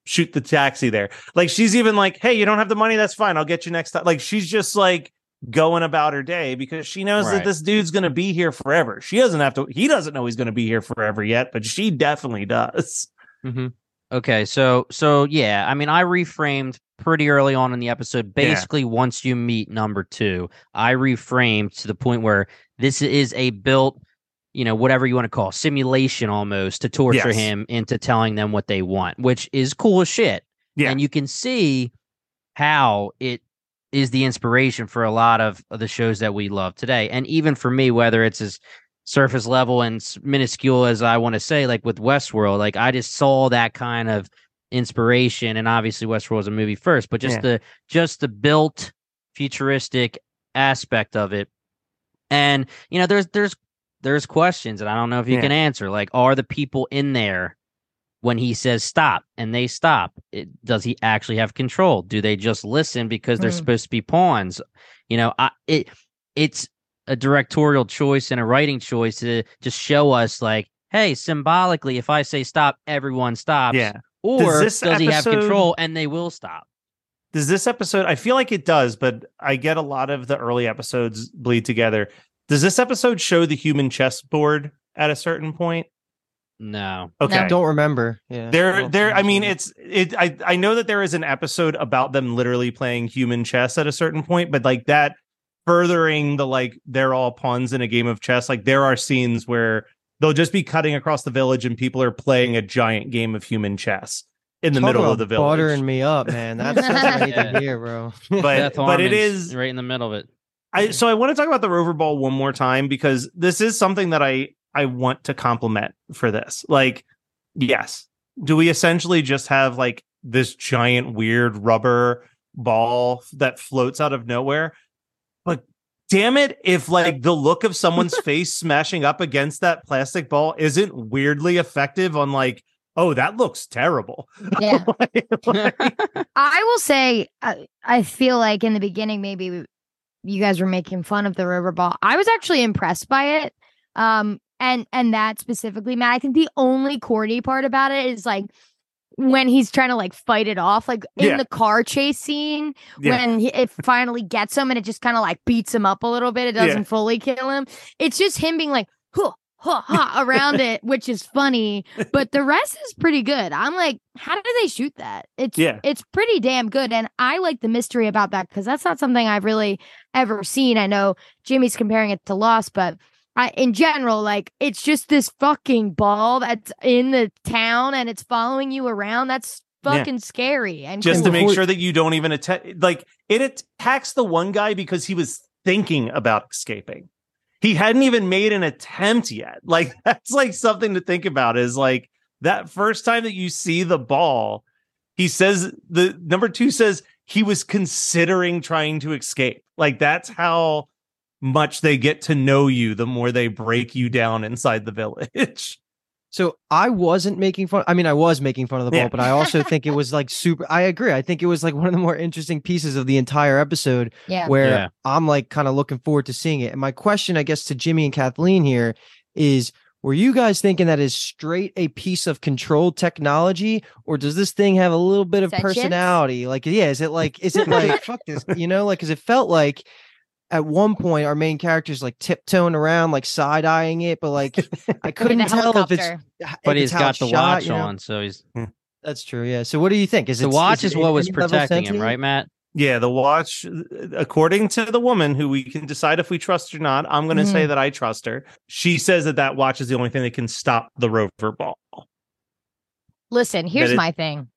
shoot the taxi there. Like she's even like, hey, you don't have the money. That's fine. I'll get you next time. Like she's just like going about her day because she knows that this dude's going to be here forever. She doesn't have to. He doesn't know he's going to be here forever yet, but she definitely does. hmm Okay, so so yeah, I mean, I reframed pretty early on in the episode. Yeah. Basically, once you meet number two, I reframed to the point where this is a built, you know, whatever you want to call it, simulation almost to torture Yes. him into telling them what they want, which is cool as shit. Yeah. and you can see how it is the inspiration for a lot of, of the shows that we love today, and even for me, whether it's as surface level and minuscule as I want to say, like with Westworld, like I just saw that kind of inspiration, and obviously Westworld was a movie first, but just Yeah. the just the built futuristic aspect of it, and you know, there's there's there's questions, and I don't know if you Yeah. can answer. Like, are the people in there when he says stop and they stop? It, does he actually have control? Do they just listen because they're Mm. supposed to be pawns? You know, I it it's a directorial choice and a writing choice to just show us like, hey, symbolically, if I say stop, everyone stops. Yeah. Or this does he have control and they will stop? Does this episode? I feel like it does, but I get a lot of the early episodes bleed together. Does this episode show the human chessboard at a certain point? No. Okay. I don't remember. Yeah. There, Well, there. I mean, it's it. I I know that there is an episode about them literally playing human chess at a certain point, but like that furthering the like they're all pawns in a game of chess. Like there are scenes where they'll just be cutting across the village and people are playing a giant game of human chess in the Talk middle of the village. Buttering me up, man. That's, that's great Yeah. to hear, bro. But Beth but it Harmon's is right in the middle of it. I so I want to talk about the Rover Ball one more time because this is something that I I want to compliment for this. Like, yes, do we essentially just have like this giant weird rubber ball that floats out of nowhere? Damn it, if like the look of someone's face smashing up against that plastic ball isn't weirdly effective on like, oh, that looks terrible. Yeah. Like- I will say, I, I feel like in the beginning, maybe you guys were making fun of the river ball. I was actually impressed by it. Um, and and that specifically, Matt. I think the only corny part about it is like when he's trying to like fight it off, like in Yeah. the car chase scene, Yeah. when he, it finally gets him and it just kind of like beats him up a little bit. It doesn't fully kill him. It's just him being like, huh, huh, huh, around it, which is funny. But the rest is pretty good. I'm like, how did they shoot that? It's Yeah. it's pretty damn good. And I like the mystery about that because that's not something I've really ever seen. I know Jimmy's comparing it to Lost, but I, in general, like it's just this fucking ball that's in the town and it's following you around. That's Yeah. fucking scary. And just cool. to make sure that you don't even attack like it attacks the one guy because he was thinking about escaping he hadn't even made an attempt yet like that's like something to think about is like that first time that you see the ball he says the number two says he was considering trying to escape like that's how much they get to know you the more they break you down inside the village So I wasn't making fun. I mean, I was making fun of the ball, Yeah. but I also think it was like super. I agree. I think it was like one of the more interesting pieces of the entire episode yeah. where Yeah. I'm like kind of looking forward to seeing it. And my question, I guess, to Jimmy and Kathleen here is were you guys thinking that is straight a piece of controlled technology, or does this thing have a little bit of Sentience? personality? Like, yeah, is it like, is it like, fuck this, you know, like, because it felt like at one point our main character's like tiptoeing around, like side eyeing it, but like I couldn't tell if it's, helicopter. if But it's he's how got the shot, watch you know? on, so he's hmm. That's true. Yeah. So what do you think? Is the it watch is it what was protecting him, right, Matt? Yeah, the watch, uh, according to the woman who we can decide if we trust or not, I'm going to say mm-hmm. that I trust her. She says that that watch is the only thing that can stop the rover ball. Listen, here's it- my thing.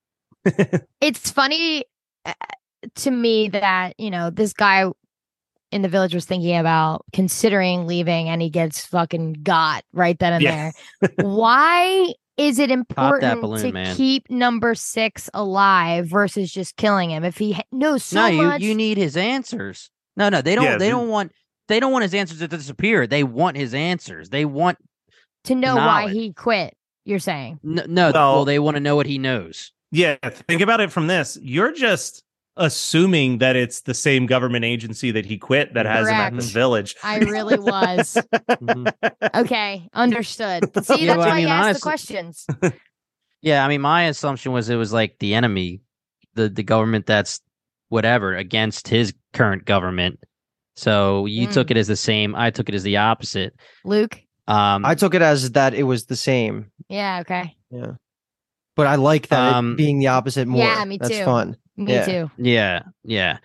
it's funny uh, to me that, you know, this guy in the village was thinking about considering leaving and he gets fucking got right then and Yeah. there. Why is it important balloon, to man. keep number six alive versus just killing him if he ha- knows so no, you much? you need his answers. No, no, they don't. Yeah, they the- don't want. They don't want his answers to disappear. They want his answers. They want to know why he quit, you're saying. no. no Well- well, they want to know what he knows. Yeah, think about it from this. You're just assuming that it's the same government agency that he quit that has him at the village. I really was. Mhm. Okay, understood. See, Yeah, that's well, I why mean, I asked honestly- the questions. Yeah, I mean, my assumption was it was like the enemy, the the government that's whatever against his current government. So you Mm. took it as the same. I took it as the opposite. Luke? Um, I took it as that it was the same. Yeah, okay. Yeah. But I like that it Um, being the opposite more. Yeah, me That's too. fun. Me Yeah. too. Yeah, yeah.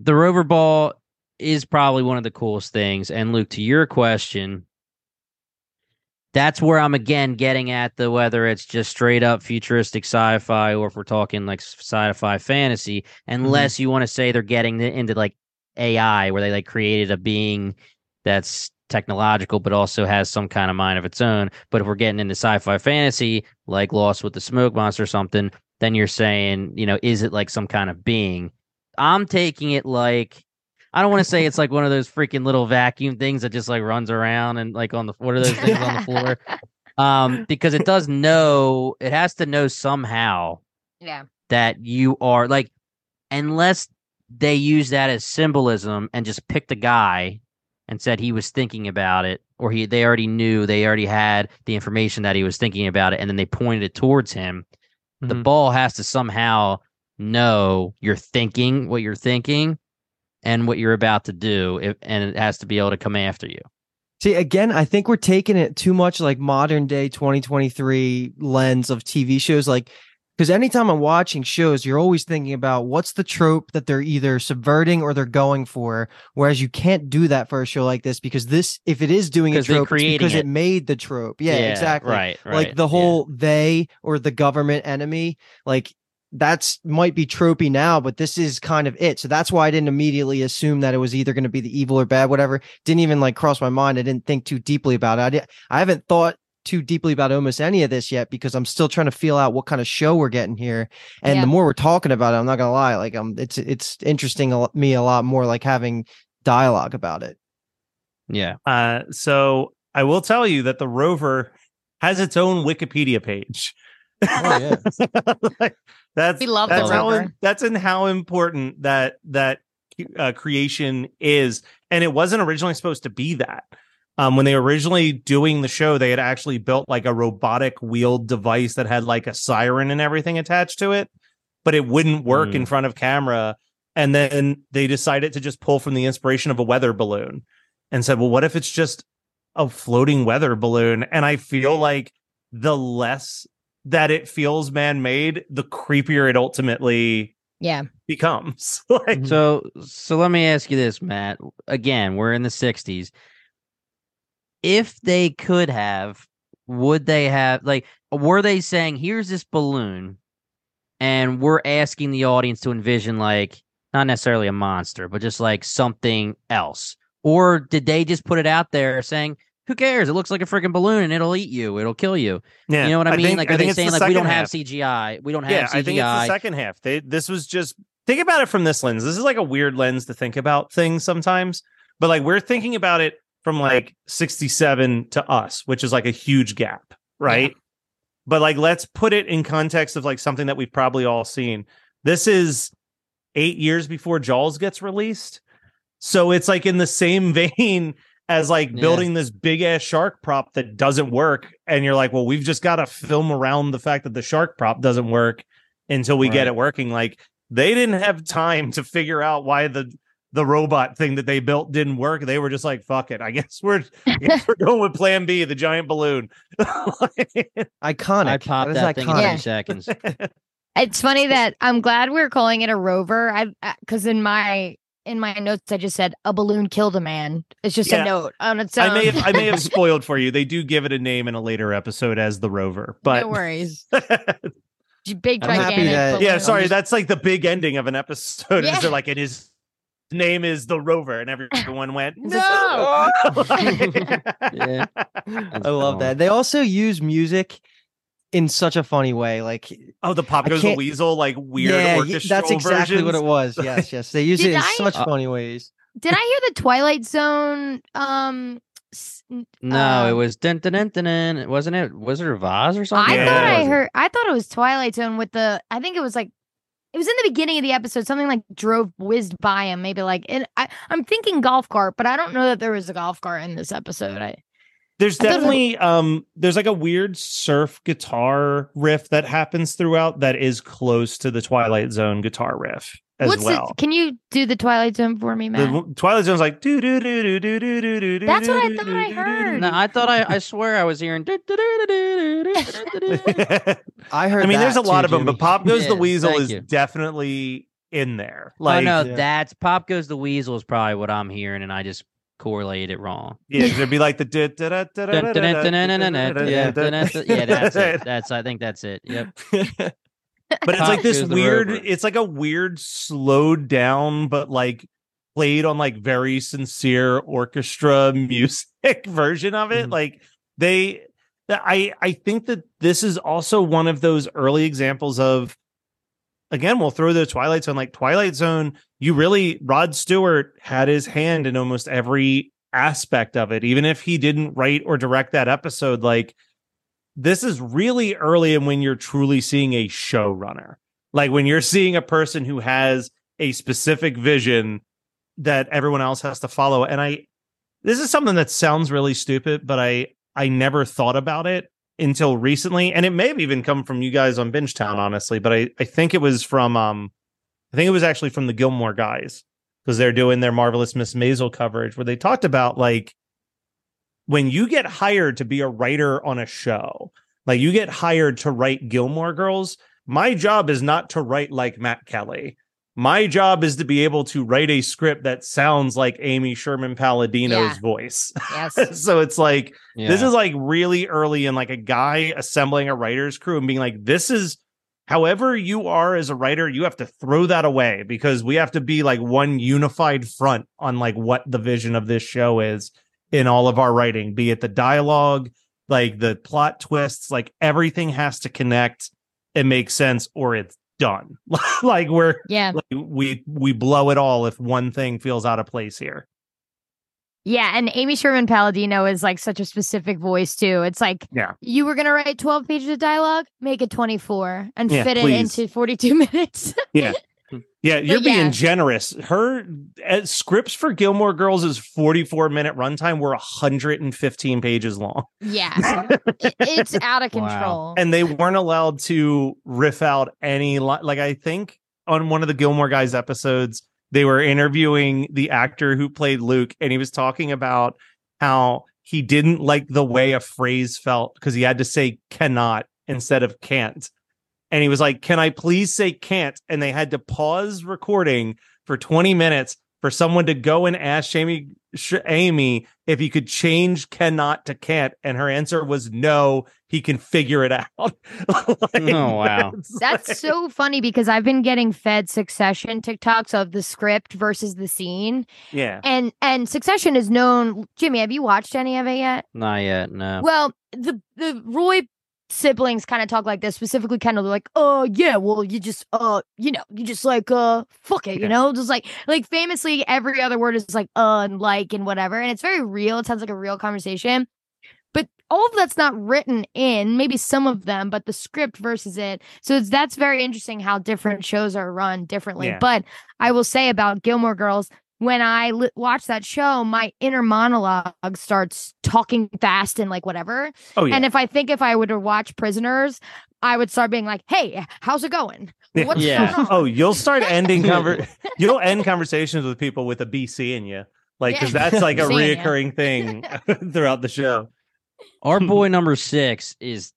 The rover ball is probably one of the coolest things. And Luke, to your question, that's where I'm again getting at the whether it's just straight up futuristic sci-fi or if we're talking like sci-fi fantasy, unless you want to say they're getting into like AI, where they like created a being that's technological but also has some kind of mind of its own. But if we're getting into sci-fi fantasy, like Lost with the Smoke Monster or something, then you're saying, you know, is it like some kind of being? I'm taking it like I don't want to say it's like one of those freaking little vacuum things that just like runs around and like on the what are those things on the floor? Um, because it does know it has to know somehow Yeah. that you are like unless they use that as symbolism and just pick the guy and said he was thinking about it or he they already knew they already had the information that he was thinking about it and then they pointed it towards him the Mhm. ball has to somehow know you're thinking what you're thinking and what you're about to do if, and it has to be able to come after you See, again, I think we're taking it too much like modern day 2023 lens of TV shows. Like, because anytime I'm watching shows, you're always thinking about what's the trope that they're either subverting or they're going for. Whereas you can't do that for a show like this because this, if it is doing a trope, because it. it. made the trope. Yeah, exactly. right right Like the yeah. whole they or the government enemy, like that's might be tropey now, but this is kind of it. So that's why I didn't immediately assume that it was either going to be the evil or bad, whatever. Didn't even like cross my mind. I didn't think too deeply about it. I, did, I haven't thought too deeply about almost any of this yet because I'm still trying to feel out what kind of show we're getting here. And Yeah. the more we're talking about it, I'm not gonna lie, like um, it's it's interesting a me a lot more like having dialogue about it. yeah Uh, so I will tell you that the rover has its own Wikipedia page. Oh, yeah. Like, that's We love the that's how rover. that's in how important that that uh, creation is, and it wasn't originally supposed to be that. Um, when they were originally doing the show, they had actually built like a robotic wheeled device that had like a siren and everything attached to it, but it wouldn't work in front of camera. And then they decided to just pull from the inspiration of a weather balloon and said, well, what if it's just a floating weather balloon? And I feel like the less that it feels man made, the creepier it ultimately Yeah. becomes. like, So so let me ask you this, Matt. Again, we're in the 60s. If they could have, would they have like were they saying here's this balloon and we're asking the audience to envision like not necessarily a monster, but just like something else? Or did they just put it out there saying who cares? It looks like a freaking balloon and it'll eat you. It'll kill you. yeah, You know what I mean? think- like, are they saying the like we don't second have. CGI? We don't have yeah, CGI. I think it's the second half. They this was just think about it from this lens. This is like a weird lens to think about things sometimes, but like we're thinking about it from like 67 to us, which is like a huge gap, right? But like let's put it in context of like something that we've probably all seen. This is 8 years before Jaws gets released. So it's like in the same vein as like Yeah. building this big ass shark prop that doesn't work and you're like, "Well, we've just got to film around the fact that the shark prop doesn't work until we get it working." Like they didn't have time to figure out why the the robot thing that they built didn't work. They were just like, "Fuck it. I guess we're I guess we're going with plan B, the giant balloon." Iconic. I'd pop that thing in iconic. Yeah. two seconds. It's funny that I'm glad we're calling it a rover. I because in my in my notes I just said a balloon killed a man. It's just Yeah. a note on its own. I may have, I may have spoiled for you. They do give it a name in a later episode as the rover, but no worries. Big I'm happy gigantic. that- yeah, balloon. sorry, that's like the big ending of an episode. Is Yeah. they're like, and his name is the Rover, and everyone went, It's no. Yeah. I love that. They also use music in such a funny way. Like oh, the Pop Goes the Weasel, like weird yeah, y- orchestral that's exactly what it was. Yes, yes. They use it in I- such Uh, funny ways. Did I hear the Twilight Zone? Um, s- n- No, it um, was dun dun dun dun. dun. Wasn't it Wizard of Oz or something? I Yeah. thought I heard. I thought it was Twilight Zone with the. I think it was like. It was in the beginning of the episode. Something like drove whizzed by him. Maybe like. And I, I'm thinking golf cart, but I don't know that there was a golf cart in this episode. I. There's I it definitely um there's like a weird surf guitar riff that happens throughout that is close to the Twilight Zone guitar riff as What's well. it? Can you do the Twilight Zone for me, Matt? The Twilight Zone's like do do do do do do do do. That's what I thought I heard. No, I thought I. I swear I was hearing. I heard. I mean, there's a that lot too, of them, Jimmy. but Pop Goes the Yeah, Weasel thank is you. definitely in there. oh Like, no, yeah. that's Pop Goes the Weasel is probably what I'm hearing, and I just correlated it wrong. yeah, there'd be like the Yeah. Yeah, that's it. That's I think that's it. Yep. But it's like this weird. It's like a weird slowed down, but like played on like very sincere orchestra music version of it. Mhm. Like they, I I think that this is also one of those early examples of again, we'll throw the Twilight Zone like Twilight Zone. You really Rod Stewart had his hand in almost every aspect of it, even if he didn't write or direct that episode. Like this is really early in when you're truly seeing a showrunner. Like when you're seeing a person who has a specific vision that everyone else has to follow. And I this is something that sounds really stupid, but I I never thought about it until recently. And it may have even come from you guys on Binge Town, honestly, but I, I think it was from um I think it was actually from the Gilmore guys because they're doing their marvelous Miss Maisel coverage where they talked about like when you get hired to be a writer on a show, like you get hired to write Gilmore Girls, my job is not to write like Matt Kelly. My job is to be able to write a script that sounds like Amy Sherman Palladino's Yeah. voice. Yes. so it's like this is like really early in like a guy assembling a writer's crew and being like, this is however you are as a writer, you have to throw that away because we have to be like one unified front on like what the vision of this show is in all of our writing, be it the dialogue, like the plot twists, like everything has to connect and make sense or it's done. like we're yeah. like we we blow it all if one thing feels out of place here. Yeah, and Amy Sherman Palladino is like such a specific voice too. It's like Yeah. you were gonna write twelve pages of dialogue, make it twenty four, and Yeah, fit please. it into forty two minutes. Yeah. Yeah, you're being yeah. generous. Her uh, scripts for Gilmore Girls is 44 minute runtime were 115 pages long. yeah, it's out of Wow. control. And they weren't allowed to riff out any li- like I think on one of the Gilmore guys episodes they were interviewing the actor who played Luke and he was talking about how he didn't like the way a phrase felt because he had to say cannot instead of can't. And he was like, "Can I please say can't?" And they had to pause recording for 20 minutes for someone to go and ask Amy Amy if he could change cannot to can't and her answer was no, he can figure it out. Like, Oh, wow. That's like- so funny because I've been getting fed Succession TikToks of the script versus the scene, yeah. and and Succession is known. Jimmy, have you watched any of it yet? Not yet. No. Well, the the Roy siblings kind of talk like this, specifically kind of like, oh yeah, well you just uh you know, you just like uh fuck it, Yeah. you know? Just like like famously every other word is like uh and like and whatever. And it's very real. It sounds like a real conversation. But all of that's not written in, maybe some of them, but the script versus it. So it's, that's very interesting how different shows are run differently. Yeah. But I will say about Gilmore Girls, when I li- watch that show, my inner monologue starts talking fast and like whatever. Oh yeah. And if I think if I would have watched Prisoners, I would start being like, "Hey, how's it going? Yeah. What's Yeah. going on?" oh, you'll start ending conver- you'll end conversations with people with a be seeing you. Like Yeah. cuz that's like a reoccurring thing throughout the show. Our boy number six is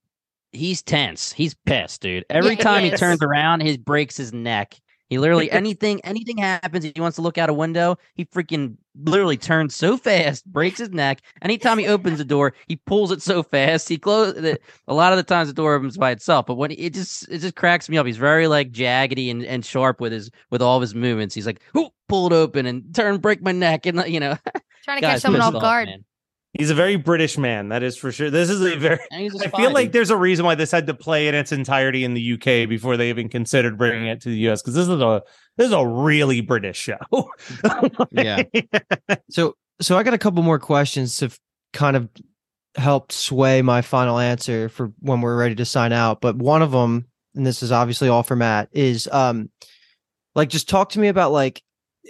he's tense. He's pissed, dude. Every Yeah, time he he turns around, he breaks his neck. He literally anything anything happens, he wants to look out a window. He freaking literally turns so fast, breaks his neck. Anytime he opens the door, he pulls it so fast. He closes it. A lot of the times the door opens by itself, but when it just it just cracks me up. He's very like jaggedy and, and sharp with his with all of his movements. He's like, "Ooh, pull it open and turn, break my neck," and you know, Trying to guy's catch someone off guard. man. He's a very British man, that is for sure. This is a very And he's a I feel like there's a reason why this had to play in its entirety in the UK before they even considered bringing it to the US because this is a this is a really British show. Yeah. So so I got a couple more questions to f- kind of help sway my final answer for when we're ready to sign out. But one of them, and this is obviously all for Matt, is um like just talk to me about like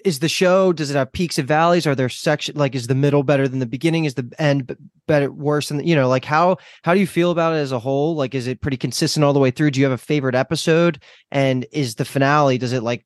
is the show does it have peaks and valleys? Are there section like is the middle better than the beginning? Is the end better worse than you know like how how do you feel about it as a whole? Like is it pretty consistent all the way through? Do you have a favorite episode? And is the finale does it like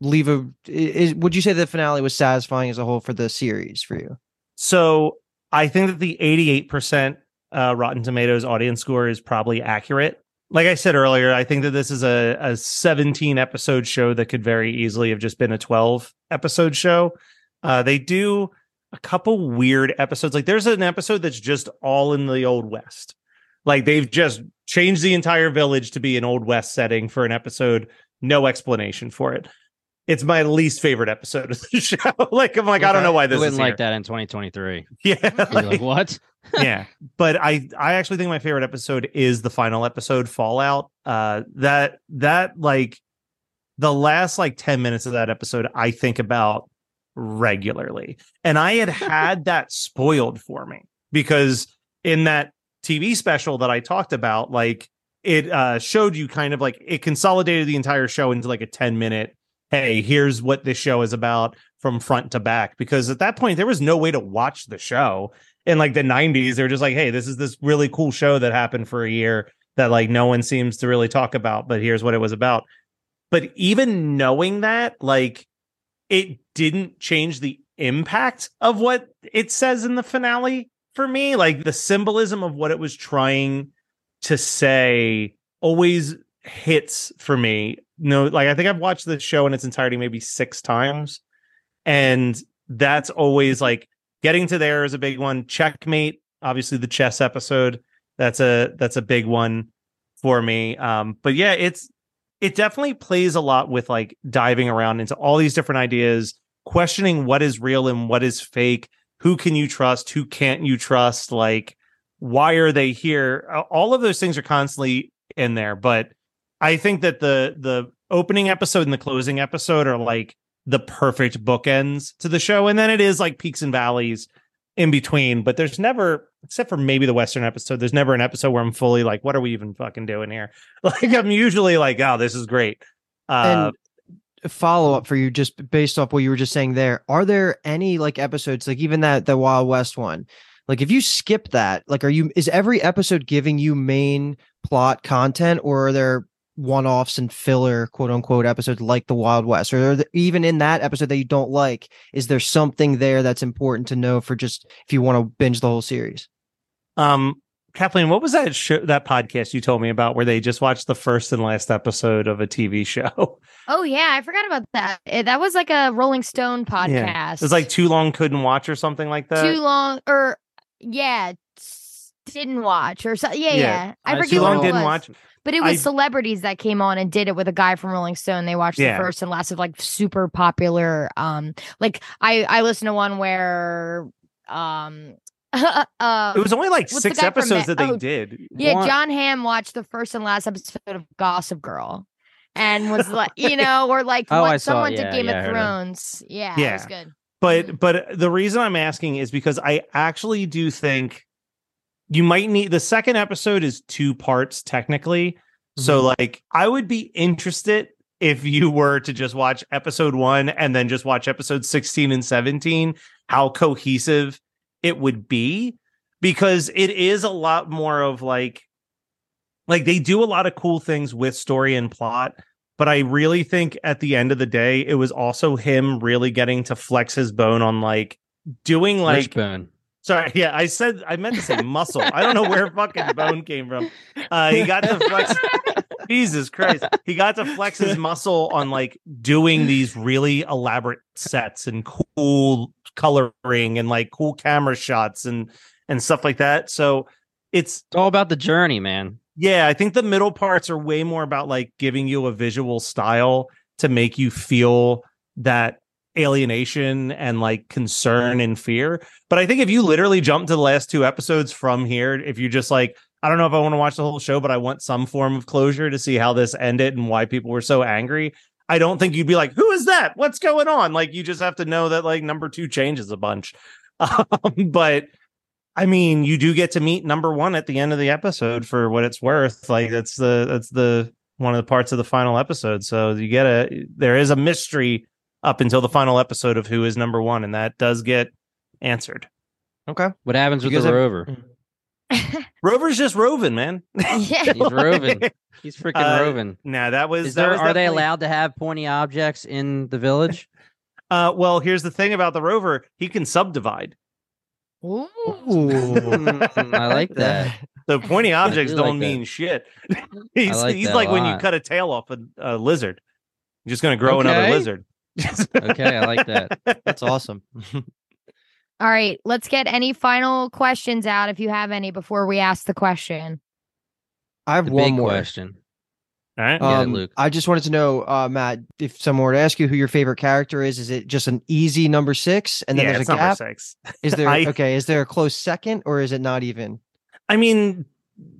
leave a is would you say the finale was satisfying as a whole for the series for you? So I think that the 88% uh, Rotten Tomatoes audience score is probably accurate. Like I said earlier, I think that this is a, a 17 episode show that could very easily have just been a 12 episode show. Uh, they do a couple weird episodes. Like there's an episode that's just all in the Old West. Like they've just changed the entire village to be an Old West setting for an episode. No explanation for it. It's my least favorite episode of the show. like I'm like, I don't know why this wouldn't is like that in 2023. Yeah. Like- like, what? yeah but i i actually think my favorite episode is the final episode fallout uh that that like the last like 10 minutes of that episode I think about regularly. And I had had that spoiled for me because in that TV special that I talked about, like it uh, showed you kind of like it consolidated the entire show into like a 10 minute, hey, here's what this show is about from front to back. Because at that point, there was no way to watch the show. In like the 90s, they were just like, hey, this is this really cool show that happened for a year that like no one seems to really talk about, but here's what it was about. But even knowing that, like, it didn't change the impact of what it says in the finale for me. Like, the symbolism of what it was trying to say always hits for me. No, like, I think I've watched the show in its entirety maybe six times. And that's always like getting to there is a big one. Checkmate, obviously, the chess episode. That's a that's a big one for me. Um, but yeah, it's it definitely plays a lot with like diving around into all these different ideas, questioning what is real and what is fake. Who can you trust? Who can't you trust? Like, why are they here? All of those things are constantly in there. But I think that the the opening episode and the closing episode are like the perfect bookends to the show. And then it is like peaks and valleys in between, but there's never, except for maybe the Western episode, there's never an episode where I'm fully like, what are we even fucking doing here? Like, I'm usually like, oh, this is great. Uh, and follow up for you, just based off what you were just saying there, are there any like episodes, like even that, the Wild West one? Like, if you skip that, like, are you, is every episode giving you main plot content or are there one-offs and filler quote unquote episodes like the wild west or there, even in that episode that you don't like is there something there that's important to know for just if you want to binge the whole series? Um kathleen what was that show that podcast you told me about where they just watched the first and last episode of a tv show? Oh yeah i forgot about that. It, that was like a rolling stone podcast yeah. it was like too long couldn't watch or something like that? Too long or yeah didn't watch or so yeah yeah, yeah. i forget too long didn't watch but it was I, celebrities that came on and did it with a guy from Rolling Stone. They watched yeah. the first and last of like super popular. Um, like I I listened to one where um uh, it was only like six episodes that they oh, did. Yeah, One... Jon Hamm watched the first and last episode of Gossip Girl, and was like, you know, or like oh, what, someone yeah, did Game yeah, of Thrones. Yeah, yeah, it was good. But mm-hmm. but the reason I'm asking is because I actually do think you might need the second episode is two parts technically. Mm-hmm. So like I would be interested if you were to just watch episode 1 and then just watch episode 16 and 17 how cohesive it would be because it is a lot more of like like they do a lot of cool things with story and plot but I really think at the end of the day it was also him really getting to flex his bone on like doing like bone Sorry, yeah, I said I meant to say muscle. I don't know where fucking bone came from. Uh, he got to flex. Jesus Christ, he got to flex his muscle on like doing these really elaborate sets and cool coloring and like cool camera shots and and stuff like that. So it's, it's all about the journey, man. Yeah, I think the middle parts are way more about like giving you a visual style to make you feel that alienation and like concern and fear. But I think if you literally jump to the last two episodes from here, if you just like, I don't know if I want to watch the whole show, but I want some form of closure to see how this ended and why people were so angry. I don't think you'd be like, who is that? What's going on? Like, you just have to know that like number two changes a bunch. Um, but I mean, you do get to meet number one at the end of the episode for what it's worth. Like, that's the, that's the, one of the parts of the final episode. So you get a, there is a mystery up until the final episode of who is number one, and that does get answered. Okay. What happens with the have... rover? Rover's just roving, man. Yeah. He's roving. He's freaking uh, roving. Nah, that was. Is there, that was are they allowed to have pointy objects in the village? Uh, well, here's the thing about the rover: he can subdivide. Ooh. Mm, I like that. The pointy objects don't like mean shit. he's like he's like when you cut a tail off a, a lizard. You're just going to grow okay. another lizard okay, I like that. That's awesome. All right, let's get any final questions out if you have any before we ask the question. I have the one more question. All right, um, yeah, Luke. I just wanted to know, uh, Matt, if someone were to ask you who your favorite character is, is it just an easy number six, and then yeah, there's a gap? six. Is there I, okay? Is there a close second, or is it not even? I mean, Am I asking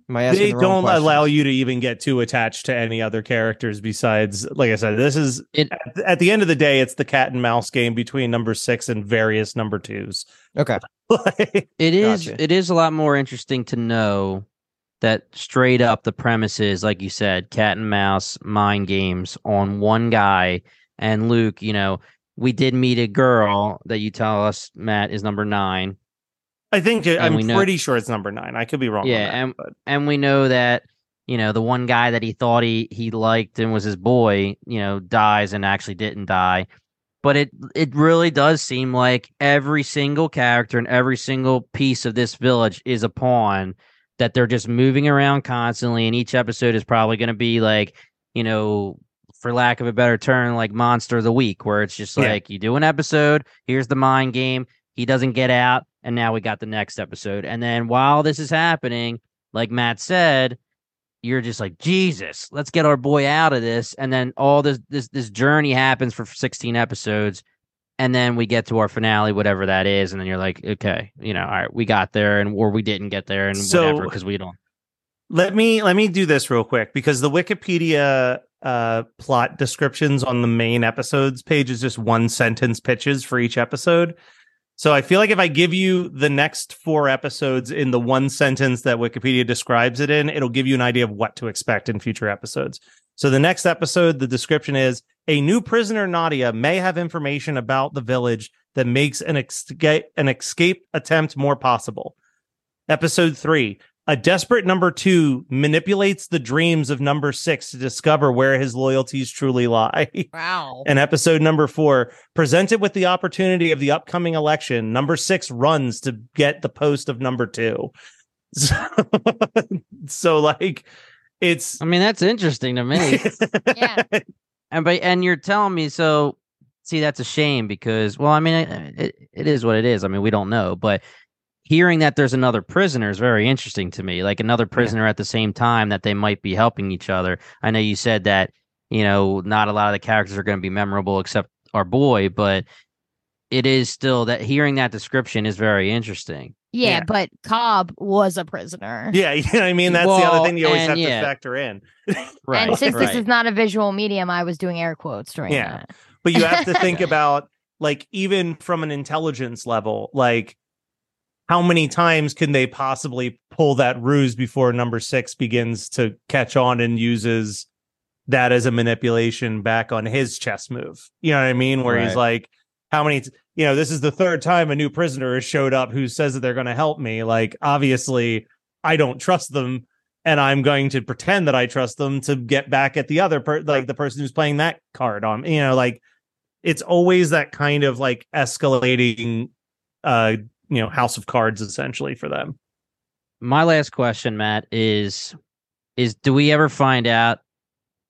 they the wrong don't allow you to even get too attached to any other characters besides like i said this is It- at, at the end of the day it's the cat and mouse game between number six and various number twos Okay. Like, It is Gotcha. it is a lot more interesting to know that straight up the premise is like you said, cat and mouse mind games on one guy and Luke, you know, we did meet a girl that you tell us Matt is number 9 i think i'm know- pretty sure it's number nine i could be wrong on Yeah, that, and- but and we know that you know the one guy that he thought he he liked and was his boy, you know, dies and actually didn't die. But it it really does seem like every single character and every single piece of this village is a pawn that they're just moving around constantly, and each episode is probably going to be like, you know, for lack of a better term, like monster of the week, where it's just Yeah. like you do an episode, here's the mind game, he doesn't get out, and now we got the next episode, and then while this is happening, like Matt said, you're just like Jesus. Let's get our boy out of this, and then all this this this journey happens for 16 episodes, and then we get to our finale, whatever that is, and then you're like, okay, you know, all right, we got there, and or we didn't get there, and So- whatever, because we don't. let me let me do this real quick because the wikipedia uh plot descriptions on the main episodes page is just one sentence pitches for each episode so i feel like if i give you the next four episodes in the one sentence that wikipedia describes it in it'll give you an idea of what to expect in future episodes. So the next episode the description is a new prisoner nadia may have information about the village that makes an escape an escape attempt more possible. Episode 3 a desperate number two manipulates the dreams of number six to discover where his loyalties truly lie. Wow. and episode number four, presented with the opportunity of the upcoming election, number six runs to get the post of number two. So, so like, it's. I mean, that's interesting to me. Yeah. and but and you're telling me so. See, that's a shame because, well, I mean, it, it, it is what it is. I mean, we don't know, but hearing that there's another prisoner is very interesting to me. Like another prisoner at the same time that they might be helping each other. I know you said that you know not a lot of the characters are going to be memorable except our boy, but it is still that hearing that description is very interesting. Yeah, Yeah. but Cobb was a prisoner. Yeah, you know what I mean? That's the other thing you always and have yeah. to factor in. and since right. this is not a visual medium, I was doing air quotes during Yeah. that. but you have to think about like even from an intelligence level like how many times can they possibly pull that ruse before number six begins to catch on and uses that as a manipulation back on his chess move? You know what i mean? Where he's like how many t- you know this is the third time a new prisoner has showed up who says that they're going to help me. Like obviously i don't trust them and i'm going to pretend that i trust them to get back at the other per- like the person who's playing that card on you know like it's always that kind of like escalating uh you know house of cards essentially for them my last question, Matt, is is do we ever find out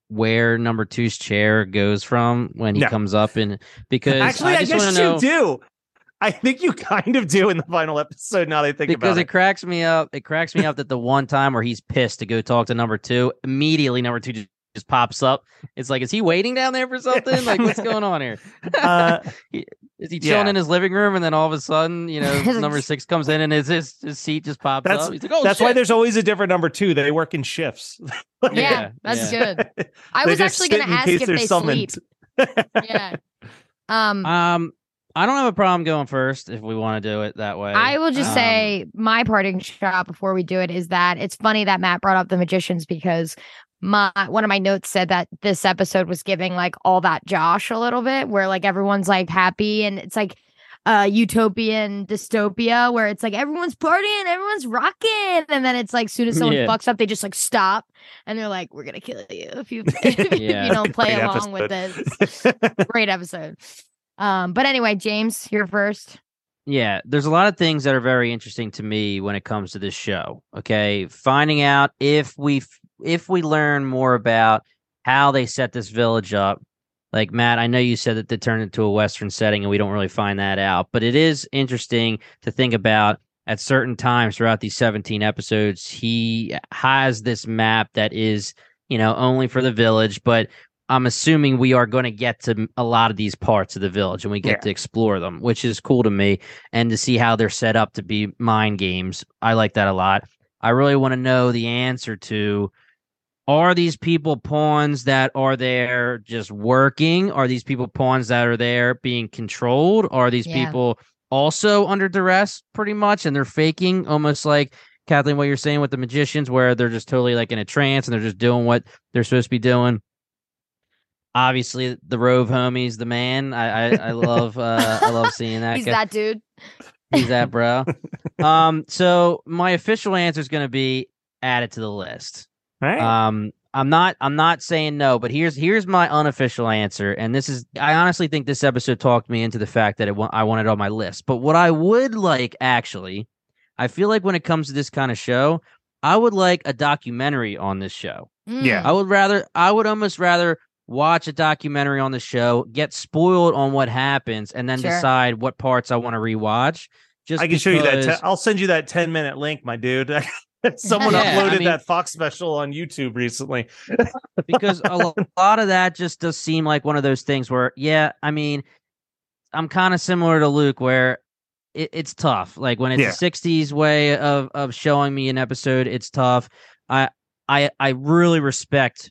where number two's chair goes from when he No. comes up and because actually i, just guess you know, do i think you kind of do in the final episode now that i think because about it it cracks me up. It cracks me up that the one time where he's pissed to go talk to number two, immediately number two just, just pops up. It's like, is he waiting down there for something? Like, what's going on here? uh is he chilling yeah. in his living room and then all of a sudden, you know, number six comes in and his his, his seat just pops That's- up? He's like, oh, that's why there's always a different number two they work in shifts Yeah, Yeah, that's yeah. good. I was actually going to ask if they're they summoned. sleep. Yeah. Um, Um, I don't have a problem going first if we want to do it that way. I will just Um, say my parting shot before we do it is that it's funny that Matt brought up the magicians because my one of my notes said that this episode was giving like all that Josh a little bit, where like everyone's like happy and it's like uh utopian dystopia where it's like everyone's partying, everyone's rocking, and then it's like soon as someone Yeah. fucks up, they just like stop and they're like, "We're gonna kill you if you if Yeah. you don't play Great along with this." Great episode. Um, but anyway, James, you're first. Yeah, there's a lot of things that are very interesting to me when it comes to this show. Okay, finding out if we f- if we learn more about how they set this village up. Like Matt, I know you said that they turned into a western setting, and we don't really find that out. But it is interesting to think about at certain times throughout these 17 episodes. He has this map that is, you know, only for the village, but I'm assuming we are going to get to a lot of these parts of the village and we get Yeah. to explore them, which is cool to me. And to see how they're set up to be mind games, I like that a lot. I really want to know the answer to are these people pawns that are there just working? Are these people pawns that are there being controlled? Are these Yeah. people also under duress pretty much and they're faking almost like Kathleen, what you're saying with the magicians, where they're just totally like in a trance and they're just doing what they're supposed to be doing. Obviously, the Rove homies, the man. I I, I love uh I love seeing that. He's that dude. He's that bro. um, so my official answer is going to be add it to the list. All right. Um, I'm not I'm not saying no, but here's here's my unofficial answer, and this is I honestly think this episode talked me into the fact that it wa- I wanted it on my list. But what I would like actually, I feel like when it comes to this kind of show, I would like a documentary on this show. Yeah. Mm. I would rather I would almost rather watch a documentary on the show, get spoiled on what happens, and then Sure. decide what parts I want to rewatch. Just I can show you that. because- Te- I'll send you that 10 minute link, my dude. Someone Yeah, I uploaded mean- that Fox special on YouTube recently. because a lot of that just does seem like one of those things where, yeah, I mean, I'm kind of similar to Luke, where it, it's tough. Like when it's Yeah. a '60s way of of showing me an episode, it's tough. I I I really respect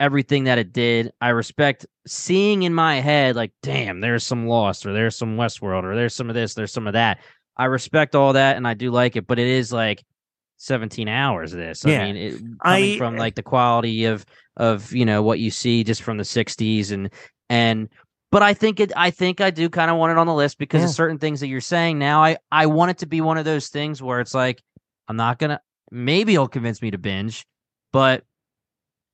everything that it did. I respect seeing in my head, like, damn, there's some Lost, or there's some Westworld, or there's some of this, there's some of that. I respect all that, and I do like it, but it is like 17 hours of this. Yeah. I mean, it, coming I- from eh like the quality of of you know what you see just from the 60s and and but I think it I think I do kind of want it on the list because of certain things that you're saying now. I I want it to be one of those things where it's like I'm not gonna maybe it'll convince me to binge, but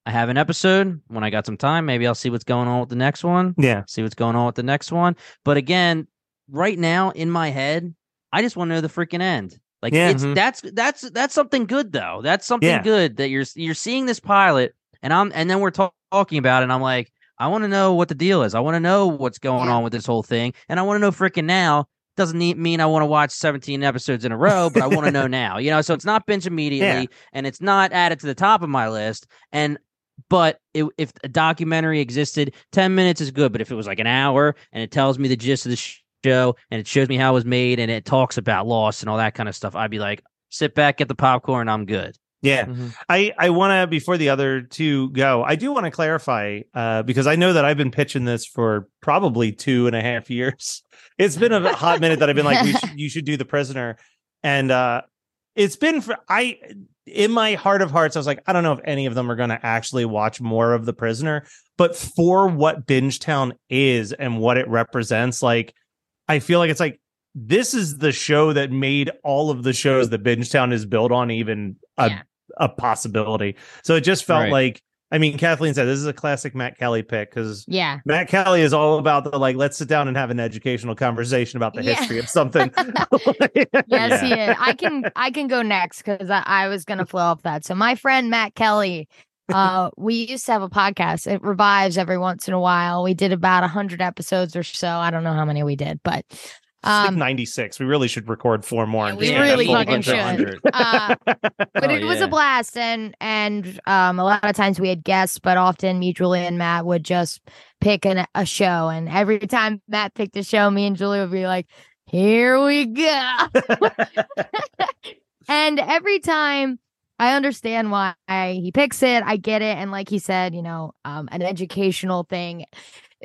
I have an episode when I got some time. Maybe I'll see what's going on with the next one. Yeah. See what's going on with the next one. But again, right now in my head, I just want to know the freaking end. Like Yeah. it's Mhm. that's that's that's something good though. That's something Yeah. good that you're you're seeing this pilot and I'm and then we're ta- talking about it and I'm like I want to know what the deal is. I want to know what's going on with this whole thing and I want to know freaking now. Doesn't need, mean I want to watch 17 episodes in a row, but I want to know now. You know, so it's not binge immediately and it's not added to the top of my list. And but it, if a documentary existed, 10 minutes is good. But if it was like an hour and it tells me the gist of the sh- show and it shows me how it was made and it talks about loss and all that kind of stuff, I'd be like, sit back, get the popcorn, I'm good. Yeah. I, I want to, before the other two go, I do want to clarify uh, because I know that I've been pitching this for probably two and a half years. It's been a hot minute that I've been like, we should, you should do the prisoner. And uh, it's been for, I, in my heart of hearts, I was like, I don't know if any of them are going to actually watch more of the prisoner, but for what Bingetown is and what it represents, like, I feel like it's like, this is the show that made all of the shows that Bingetown is built on even a Yeah. a possibility. So it just felt Right. like I mean, Kathleen said this is a classic Matt Kelly pick because Yeah. Matt Kelly is all about the like, let's sit down and have an educational conversation about the Yeah. history of something. Yes, he is. I can I can go next because I, I was gonna flow off that. So my friend Matt Kelly, uh, we used to have a podcast. It revives every once in a while. We did about a hundred episodes or so. I don't know how many we did, but It's like um, 96. We really should record four more. Yeah, and we just really get a full fucking should. uh, but Oh, it was yeah. a blast and and um a lot of times we had guests but often me julie and matt would just pick an, a show and every time matt picked a show me and julie would be like here we go and every time i understand why he picks it. I get it. And like he said you know um an educational thing.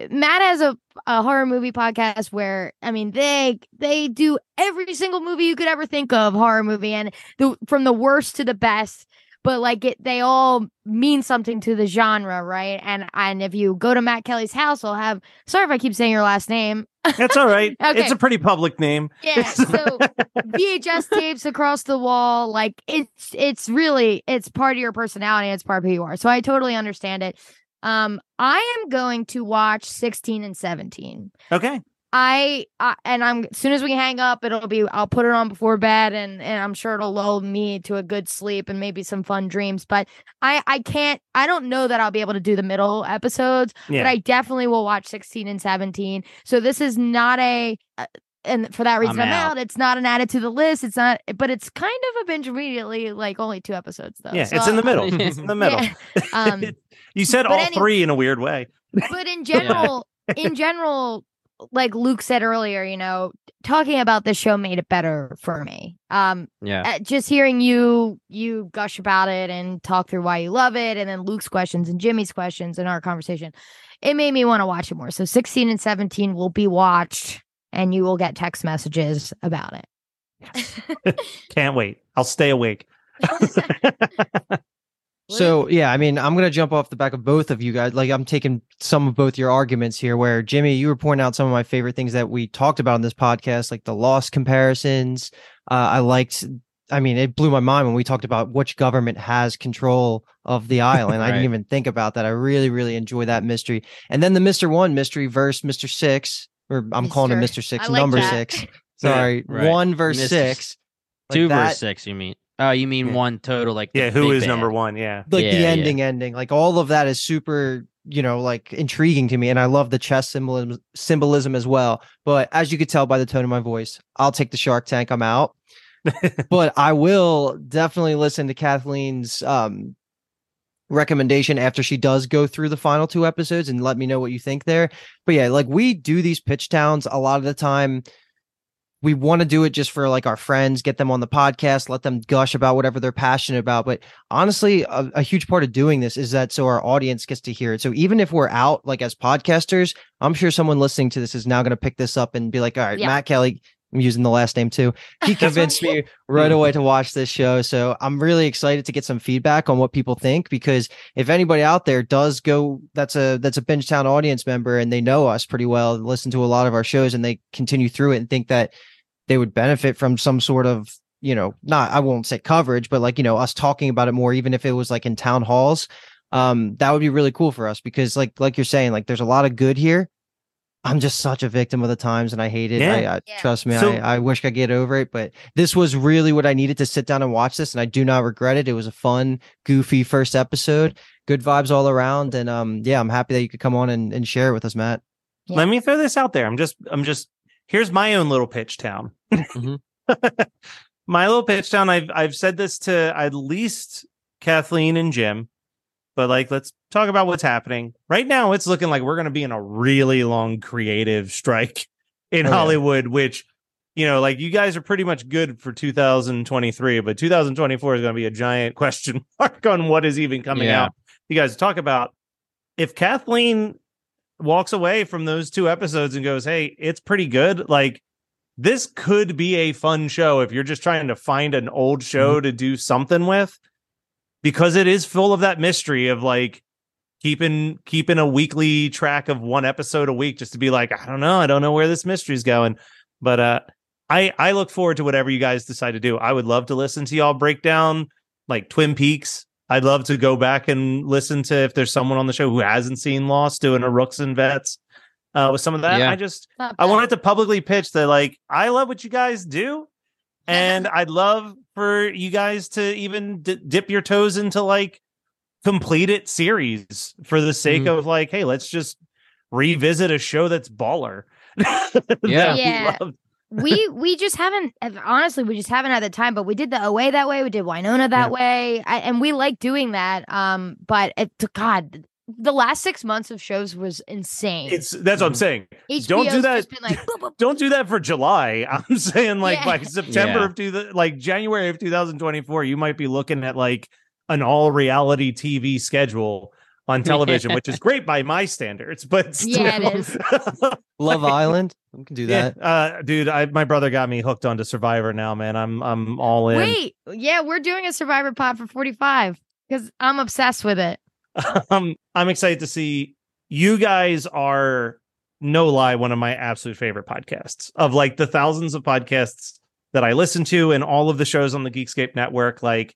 Matt has a, a horror movie podcast where I mean they they do every single movie you could ever think of horror movie. And the from the worst to the best but like it they all mean something to the genre right and and if you go to Matt Kelly's house I'll have sorry if I keep saying your last name That's all right. Okay. It's a pretty public name. yeah so VHS tapes across the wall like it's it's really it's part of your personality it's part of who you are so I totally understand it um I am going to watch 16 and 17 Okay. I, I and I'm as soon as we hang up, it'll be I'll put it on before bed, and and I'm sure it'll lull me to a good sleep and maybe some fun dreams. But I I can't I don't know that I'll be able to do the middle episodes, Yeah. but I definitely will watch 16 and 17. So this is not a. Uh, and for that reason, I'm, out. out. It's not an added to the list. It's not, but it's kind of a binge immediately. Like only two episodes though. yeah. So it's in the middle. It's in the middle. Yeah. Um, you said all any- three in a weird way. but in general in general like Luke said earlier, you know, talking about this show made it better for me. Um, Yeah. uh, just hearing you you gush about it and talk through why you love it, and then Luke's questions and Jimmy's questions and our conversation, it made me want to watch it more. So 16 and 17 will be watched, and you will get text messages about it. Can't wait. I'll stay awake. So yeah, I mean, I'm gonna jump off the back of both of you guys. Like I'm taking some of both your arguments here. Where Jimmy, you were pointing out some of my favorite things that we talked about in this podcast, like the Lost comparisons. Uh, I liked. I mean, it blew my mind when we talked about which government has control of the island. I didn't even think about that. I really, really enjoy that mystery. And then the Mister One mystery versus Mister Six, or I'm calling him Mister- Mister Six, like number that. six. Sorry, Right. one versus Mr. six. Like Two that- versus six, you mean? Oh, you mean Yeah. one total? Like Yeah, who is big is bad. number one? Yeah. like Yeah, the yeah. ending ending like all of that is super you know like intriguing to me and i love the chess symbolism symbolism as well but as you could tell by the tone of my voice i'll take the shark tank i'm out but i will definitely listen to kathleen's um recommendation after she does go through the final two episodes and let me know what you think there but yeah like we do these pitch towns a lot of the time we want to do it just for like our friends, get them on the podcast, let them gush about whatever they're passionate about. But honestly, a, a huge part of doing this is that so our audience gets to hear it. So even if we're out like as podcasters, I'm sure someone listening to this is now going to pick this up and be like, all right, Yeah. Matt Kelly, I'm using the last name too. He convinced me right away to watch this show. So I'm really excited to get some feedback on what people think because if anybody out there does go that's a that's a binge town audience member and they know us pretty well listen to a lot of our shows and they continue through it and think that they would benefit from some sort of you know not i won't say coverage but like you know us talking about it more even if it was like in town halls um that would be really cool for us because like like you're saying like there's a lot of good here i'm just such a victim of the times and i hate it Yeah. I, I Yeah. trust me So- I, I wish i could get over it but this was really what i needed to sit down and watch this and i do not regret it it was a fun goofy first episode good vibes all around and um yeah i'm happy that you could come on and, and share it with us matt Yeah. Let me throw this out there. I'm just I'm just here's my own little pitch town. Mhm. my little pitch town. I've I've said this to at least Kathleen and Jim, but like let's talk about what's happening. Right now it's looking like we're gonna be in a really long creative strike in Oh, yeah. Hollywood, which you know, like you guys are pretty much good for 2023, but 2024 is going to be a giant question mark on what is even coming Yeah. out. You guys talk about if Kathleen walks away from those two episodes and goes, "Hey, it's pretty good." Like this could be a fun show if you're just trying to find an old show mm-hmm. to do something with because it is full of that mystery of like keeping keeping a weekly track of one episode a week just to be like, I don't know, I don't know where this mystery's going. But uh I I look forward to whatever you guys decide to do. I would love to listen to y'all break down like Twin Peaks. I'd love to go back and listen to if there's someone on the show who hasn't seen Lost doing a Rooks and Vets uh, with some of that. Yeah. I just I wanted to publicly pitch that like I love what you guys do, and I'd love for you guys to even d- dip your toes into like completed series for the sake Mhm. of like, hey, let's just revisit a show that's baller. That Yeah. we Yeah. we we just haven't honestly we just haven't had the time but we did the OA that way we did Winona that Yeah. way I, and we like doing that um but it god the last six months of shows was insane It's that's what I'm saying. HBO's don't do that. just been like boop, boop, Don't do that for July. I'm saying like Yeah. by September Yeah. of two, like January of 2024, you might be looking at like an all reality TV schedule on television, which is great by my standards, but still. Yeah, it is. love island we can do Yeah, that uh, dude, I, my brother got me hooked onto Survivor now, man. I'm I'm all in. wait yeah we're doing a survivor pod for 45 because i'm obsessed with it um, I'm excited to see you guys are no lie one of my absolute favorite podcasts of like the thousands of podcasts that I listen to and all of the shows on the Geekscape network. Like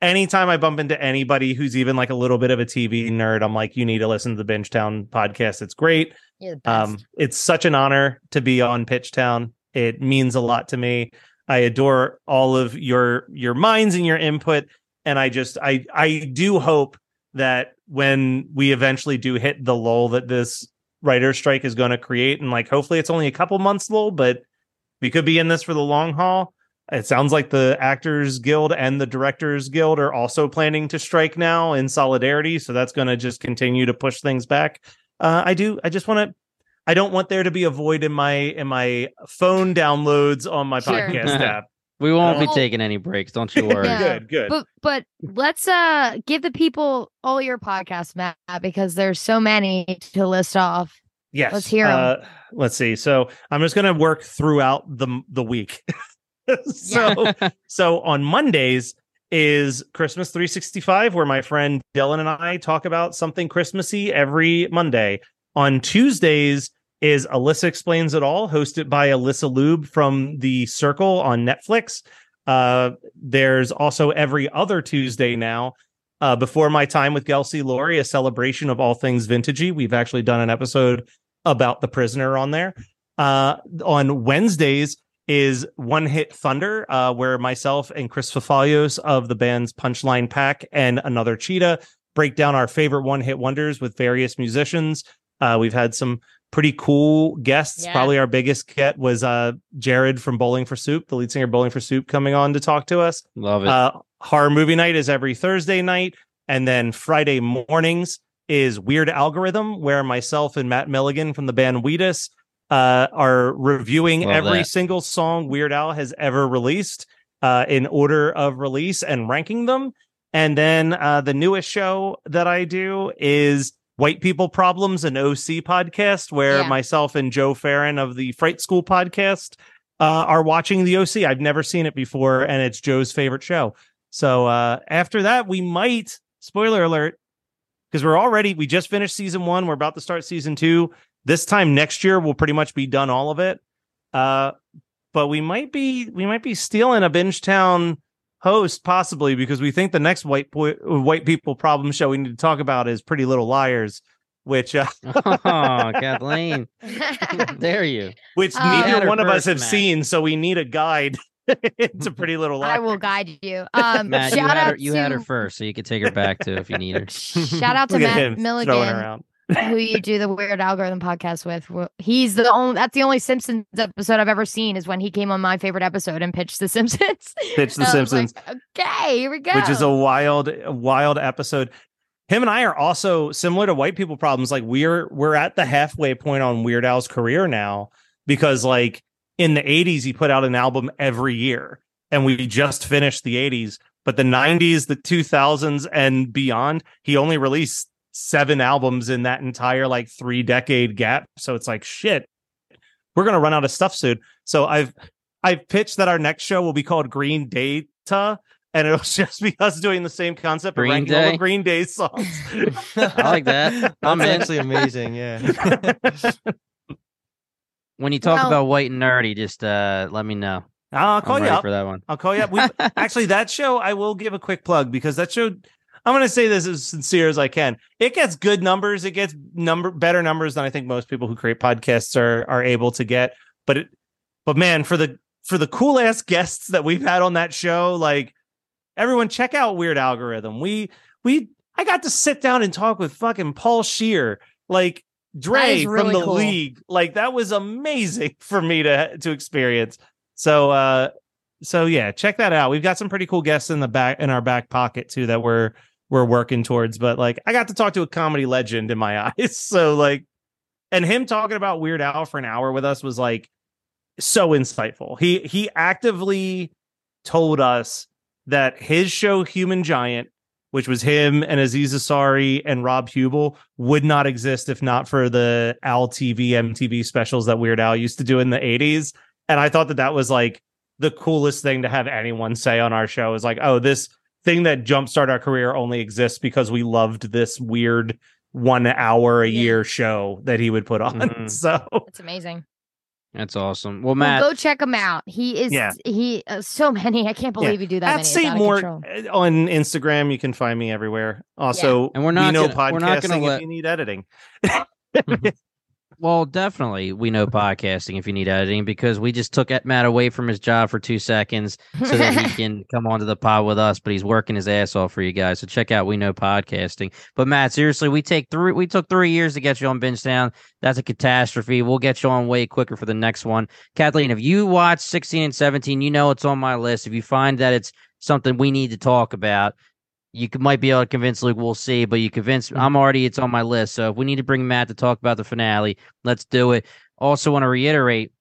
anytime I bump into anybody who's even like a little bit of a TV nerd, I'm like, you need to listen to the Binge Town podcast. It's great. you're the best Um, it's such an honor to be on Pitchtown. It means a lot to me. I adore all of your your minds and your input, and I just I I do hope that when we eventually do hit the lull that this writer strike is going to create, and like hopefully it's only a couple months lull, but we could be in this for the long haul. It sounds like the Actors Guild and the Directors Guild are also planning to strike now in solidarity, so that's going to just continue to push things back. Uh, I do. I just want to I don't want there to be a void in my in my phone downloads on my Sure. podcast app. We won't be taking any breaks. Don't you worry. Yeah. Good, good. But but let's uh give the people all your podcasts, Matt, because there's so many to list off. Yes. Let's hear 'em. Uh, let's see. So I'm just going to work throughout the the week. so so on Mondays is Christmas 365, where my friend Dylan and I talk about something Christmassy every Monday. On Tuesdays is Alyssa Explains It All, hosted by Alyssa Lube from The Circle on Netflix. Uh, there's also every other Tuesday now. Uh, before my time with Gelsey Laurie, a celebration of all things vintagey. We've actually done an episode about the prisoner on there. Uh, on Wednesdays is One Hit Thunder, uh, where myself and Chris Fafalios of the band's Punchline Pack and another cheetah break down our favorite one hit wonders with various musicians. Uh, we've had some pretty cool guests. Yeah. Probably our biggest get was uh, Jaret from Bowling for Soup, the lead singer of Bowling for Soup, coming on to talk to us. Love it. Uh, horror movie night is every Thursday night, and then Friday mornings is Weird Algorithm, where myself and Matt Milligan from the band Weedus uh, are reviewing Love every that. single song Weird Al has ever released uh, in order of release and ranking them. And then uh, the newest show that I do is White People Problems, an OC podcast, where Yeah. myself and Joe Farron of the Fright School podcast uh, are watching the OC. I've never seen it before, and it's Joe's favorite show. So uh, after that, we might spoiler alert because we're already we just finished season one. We're about to start season two. This time next year, we'll pretty much be done all of it. Uh, but we might be we might be stealing a binge town host possibly because we think the next white boy, white people problem show we need to talk about is Pretty Little Liars, which uh, oh, Kathleen. Dare you? which You had neither one of us have Matt. seen, so we need a guide it's a Pretty Little Liars. I will guide you. Um, Matt, you shout had out her, you had her first, so you could take her back to if you need her. Shout out to Look Matt him throwing Milligan, around. Who you do the Weird Algorithm podcast with. He's the only. That's the only Simpsons episode I've ever seen. Is when he came on my favorite episode and pitched The Simpsons. Pitch the was like, Simpsons. okay, here we go. which is a wild wild episode him and i are also similar to white people problems like we're we're at the halfway point on weird al's career now because like in the 80s he put out an album every year and we just finished the 80s but the 90s the 2000s and beyond he only released seven albums in that entire like three decade gap so it's like shit we're gonna run out of stuff soon so i've i've pitched that our next show will be called green data and it'll just be us doing the same concept Green of ranking all Day? the Green Day songs. I like that. I'm That's actually amazing. Yeah. When you talk Well- about white and nerdy, just uh, let me know. I'll call I'm you ready up. for that one. I'll call you up. We actually that show I will give a quick plug because that show I'm going to say this as sincere as I can. It gets good numbers. It gets number better numbers than I think most people who create podcasts are are able to get. But it, but man, for the for the cool ass guests that we've had on that show, like everyone, check out Weird Algorithm. We we I got to sit down and talk with fucking Paul Scheer, like Dre is from the cool. league. Like that was amazing for me to to experience. So uh so yeah, check that out. We've got some pretty cool guests in the back in our back pocket too that we're we're working towards. But like I got to talk to a comedy legend in my eyes. So like and him talking about Weird Al for an hour with us was like so insightful. He he actively told us that his show Human Giant, which was him and Aziz Ansari and Rob Huebel, would not exist if not for the Al TV MTV specials that Weird Al used to do in the 80s. And I thought that that was like the coolest thing to have anyone say on our show is like, oh, this thing that jumpstart our career only exists because we loved this weird one hour a Yeah. year show that he would put on. Mhm. So It's amazing. That's awesome. Well, Well, Matt, go check him out. He is. Yeah. He uh, so many. I can't believe you do that at many. It's St. out of Mort control. uh, on Instagram, you can find me everywhere. Also, And we're not we know gonna- we're not gonna podcasting let- you need editing. well, definitely we know podcasting if you need editing because we just took Matt away from his job for two seconds so that he can come onto the pod with us. But he's working his ass off for you guys. So check out We Know Podcasting. But Matt, seriously, we take three. We took three years to get you on Binge Town. That's a catastrophe. We'll get you on way quicker for the next one. Kathleen, if you watch 16 and 17, you know it's on my list. If you find that it's something we need to talk about, you could, might be able to convince Luke. We'll see, but you convince. Mm-hmm. I'm already. It's on my list. So if we need to bring Matt to talk about the finale, let's do it. Also, want to reiterate.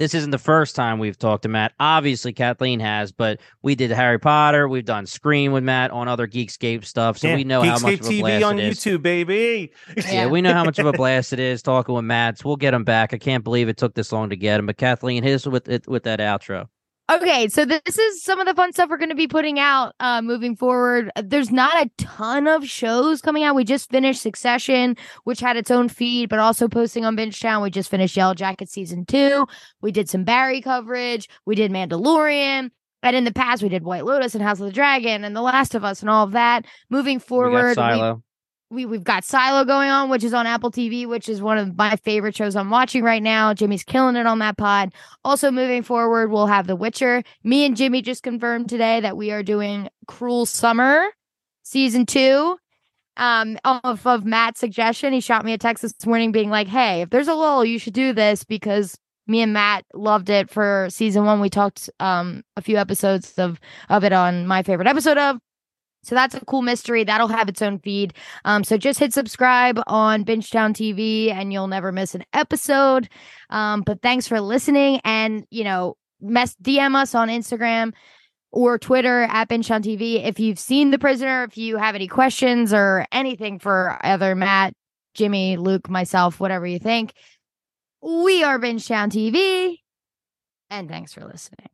This isn't the first time we've talked to Matt. Obviously, Kathleen has, but we did Harry Potter. We've done Scream with Matt on other Geekscape stuff, so Yeah, we know how much Geekscape of a TV blast on it is. YouTube, baby. Yeah, we know how much of a blast it is talking with Matt. So we'll get him back. I can't believe it took this long to get him. But Kathleen, hit us with it with that outro. Okay, so this is some of the fun stuff we're going to be putting out uh, moving forward. There's not a ton of shows coming out. We just finished Succession, which had its own feed, but also posting on Bingetown. We just finished Yellow Jacket season two. We did some Barry coverage. We did Mandalorian. And in the past, we did White Lotus and House of the Dragon and The Last of Us and all of that. Moving We got forward, we, Silo. We we've got Silo going on, which is on Apple TV, which is one of my favorite shows I'm watching right now. Jimmy's killing it on that pod. Also, moving forward, we'll have The Witcher. Me and Jimmy just confirmed today that we are doing Cruel Summer season two. Um, off of Matt's suggestion, he shot me a text this morning being like, "Hey, if there's a lull, you should do this because me and Matt loved it for season one. We talked um a few episodes of of it on my favorite episode of." So that's a cool mystery. That'll have its own feed. Um, so just hit subscribe on Bingetown TV and you'll never miss an episode. Um, but thanks for listening and you know, mess DM us on Instagram or Twitter at Bingetown TV if you've seen The Prisoner, if you have any questions or anything for either Matt, Jimmy, Luke, myself, whatever you think. We are Bingetown TV. And thanks for listening.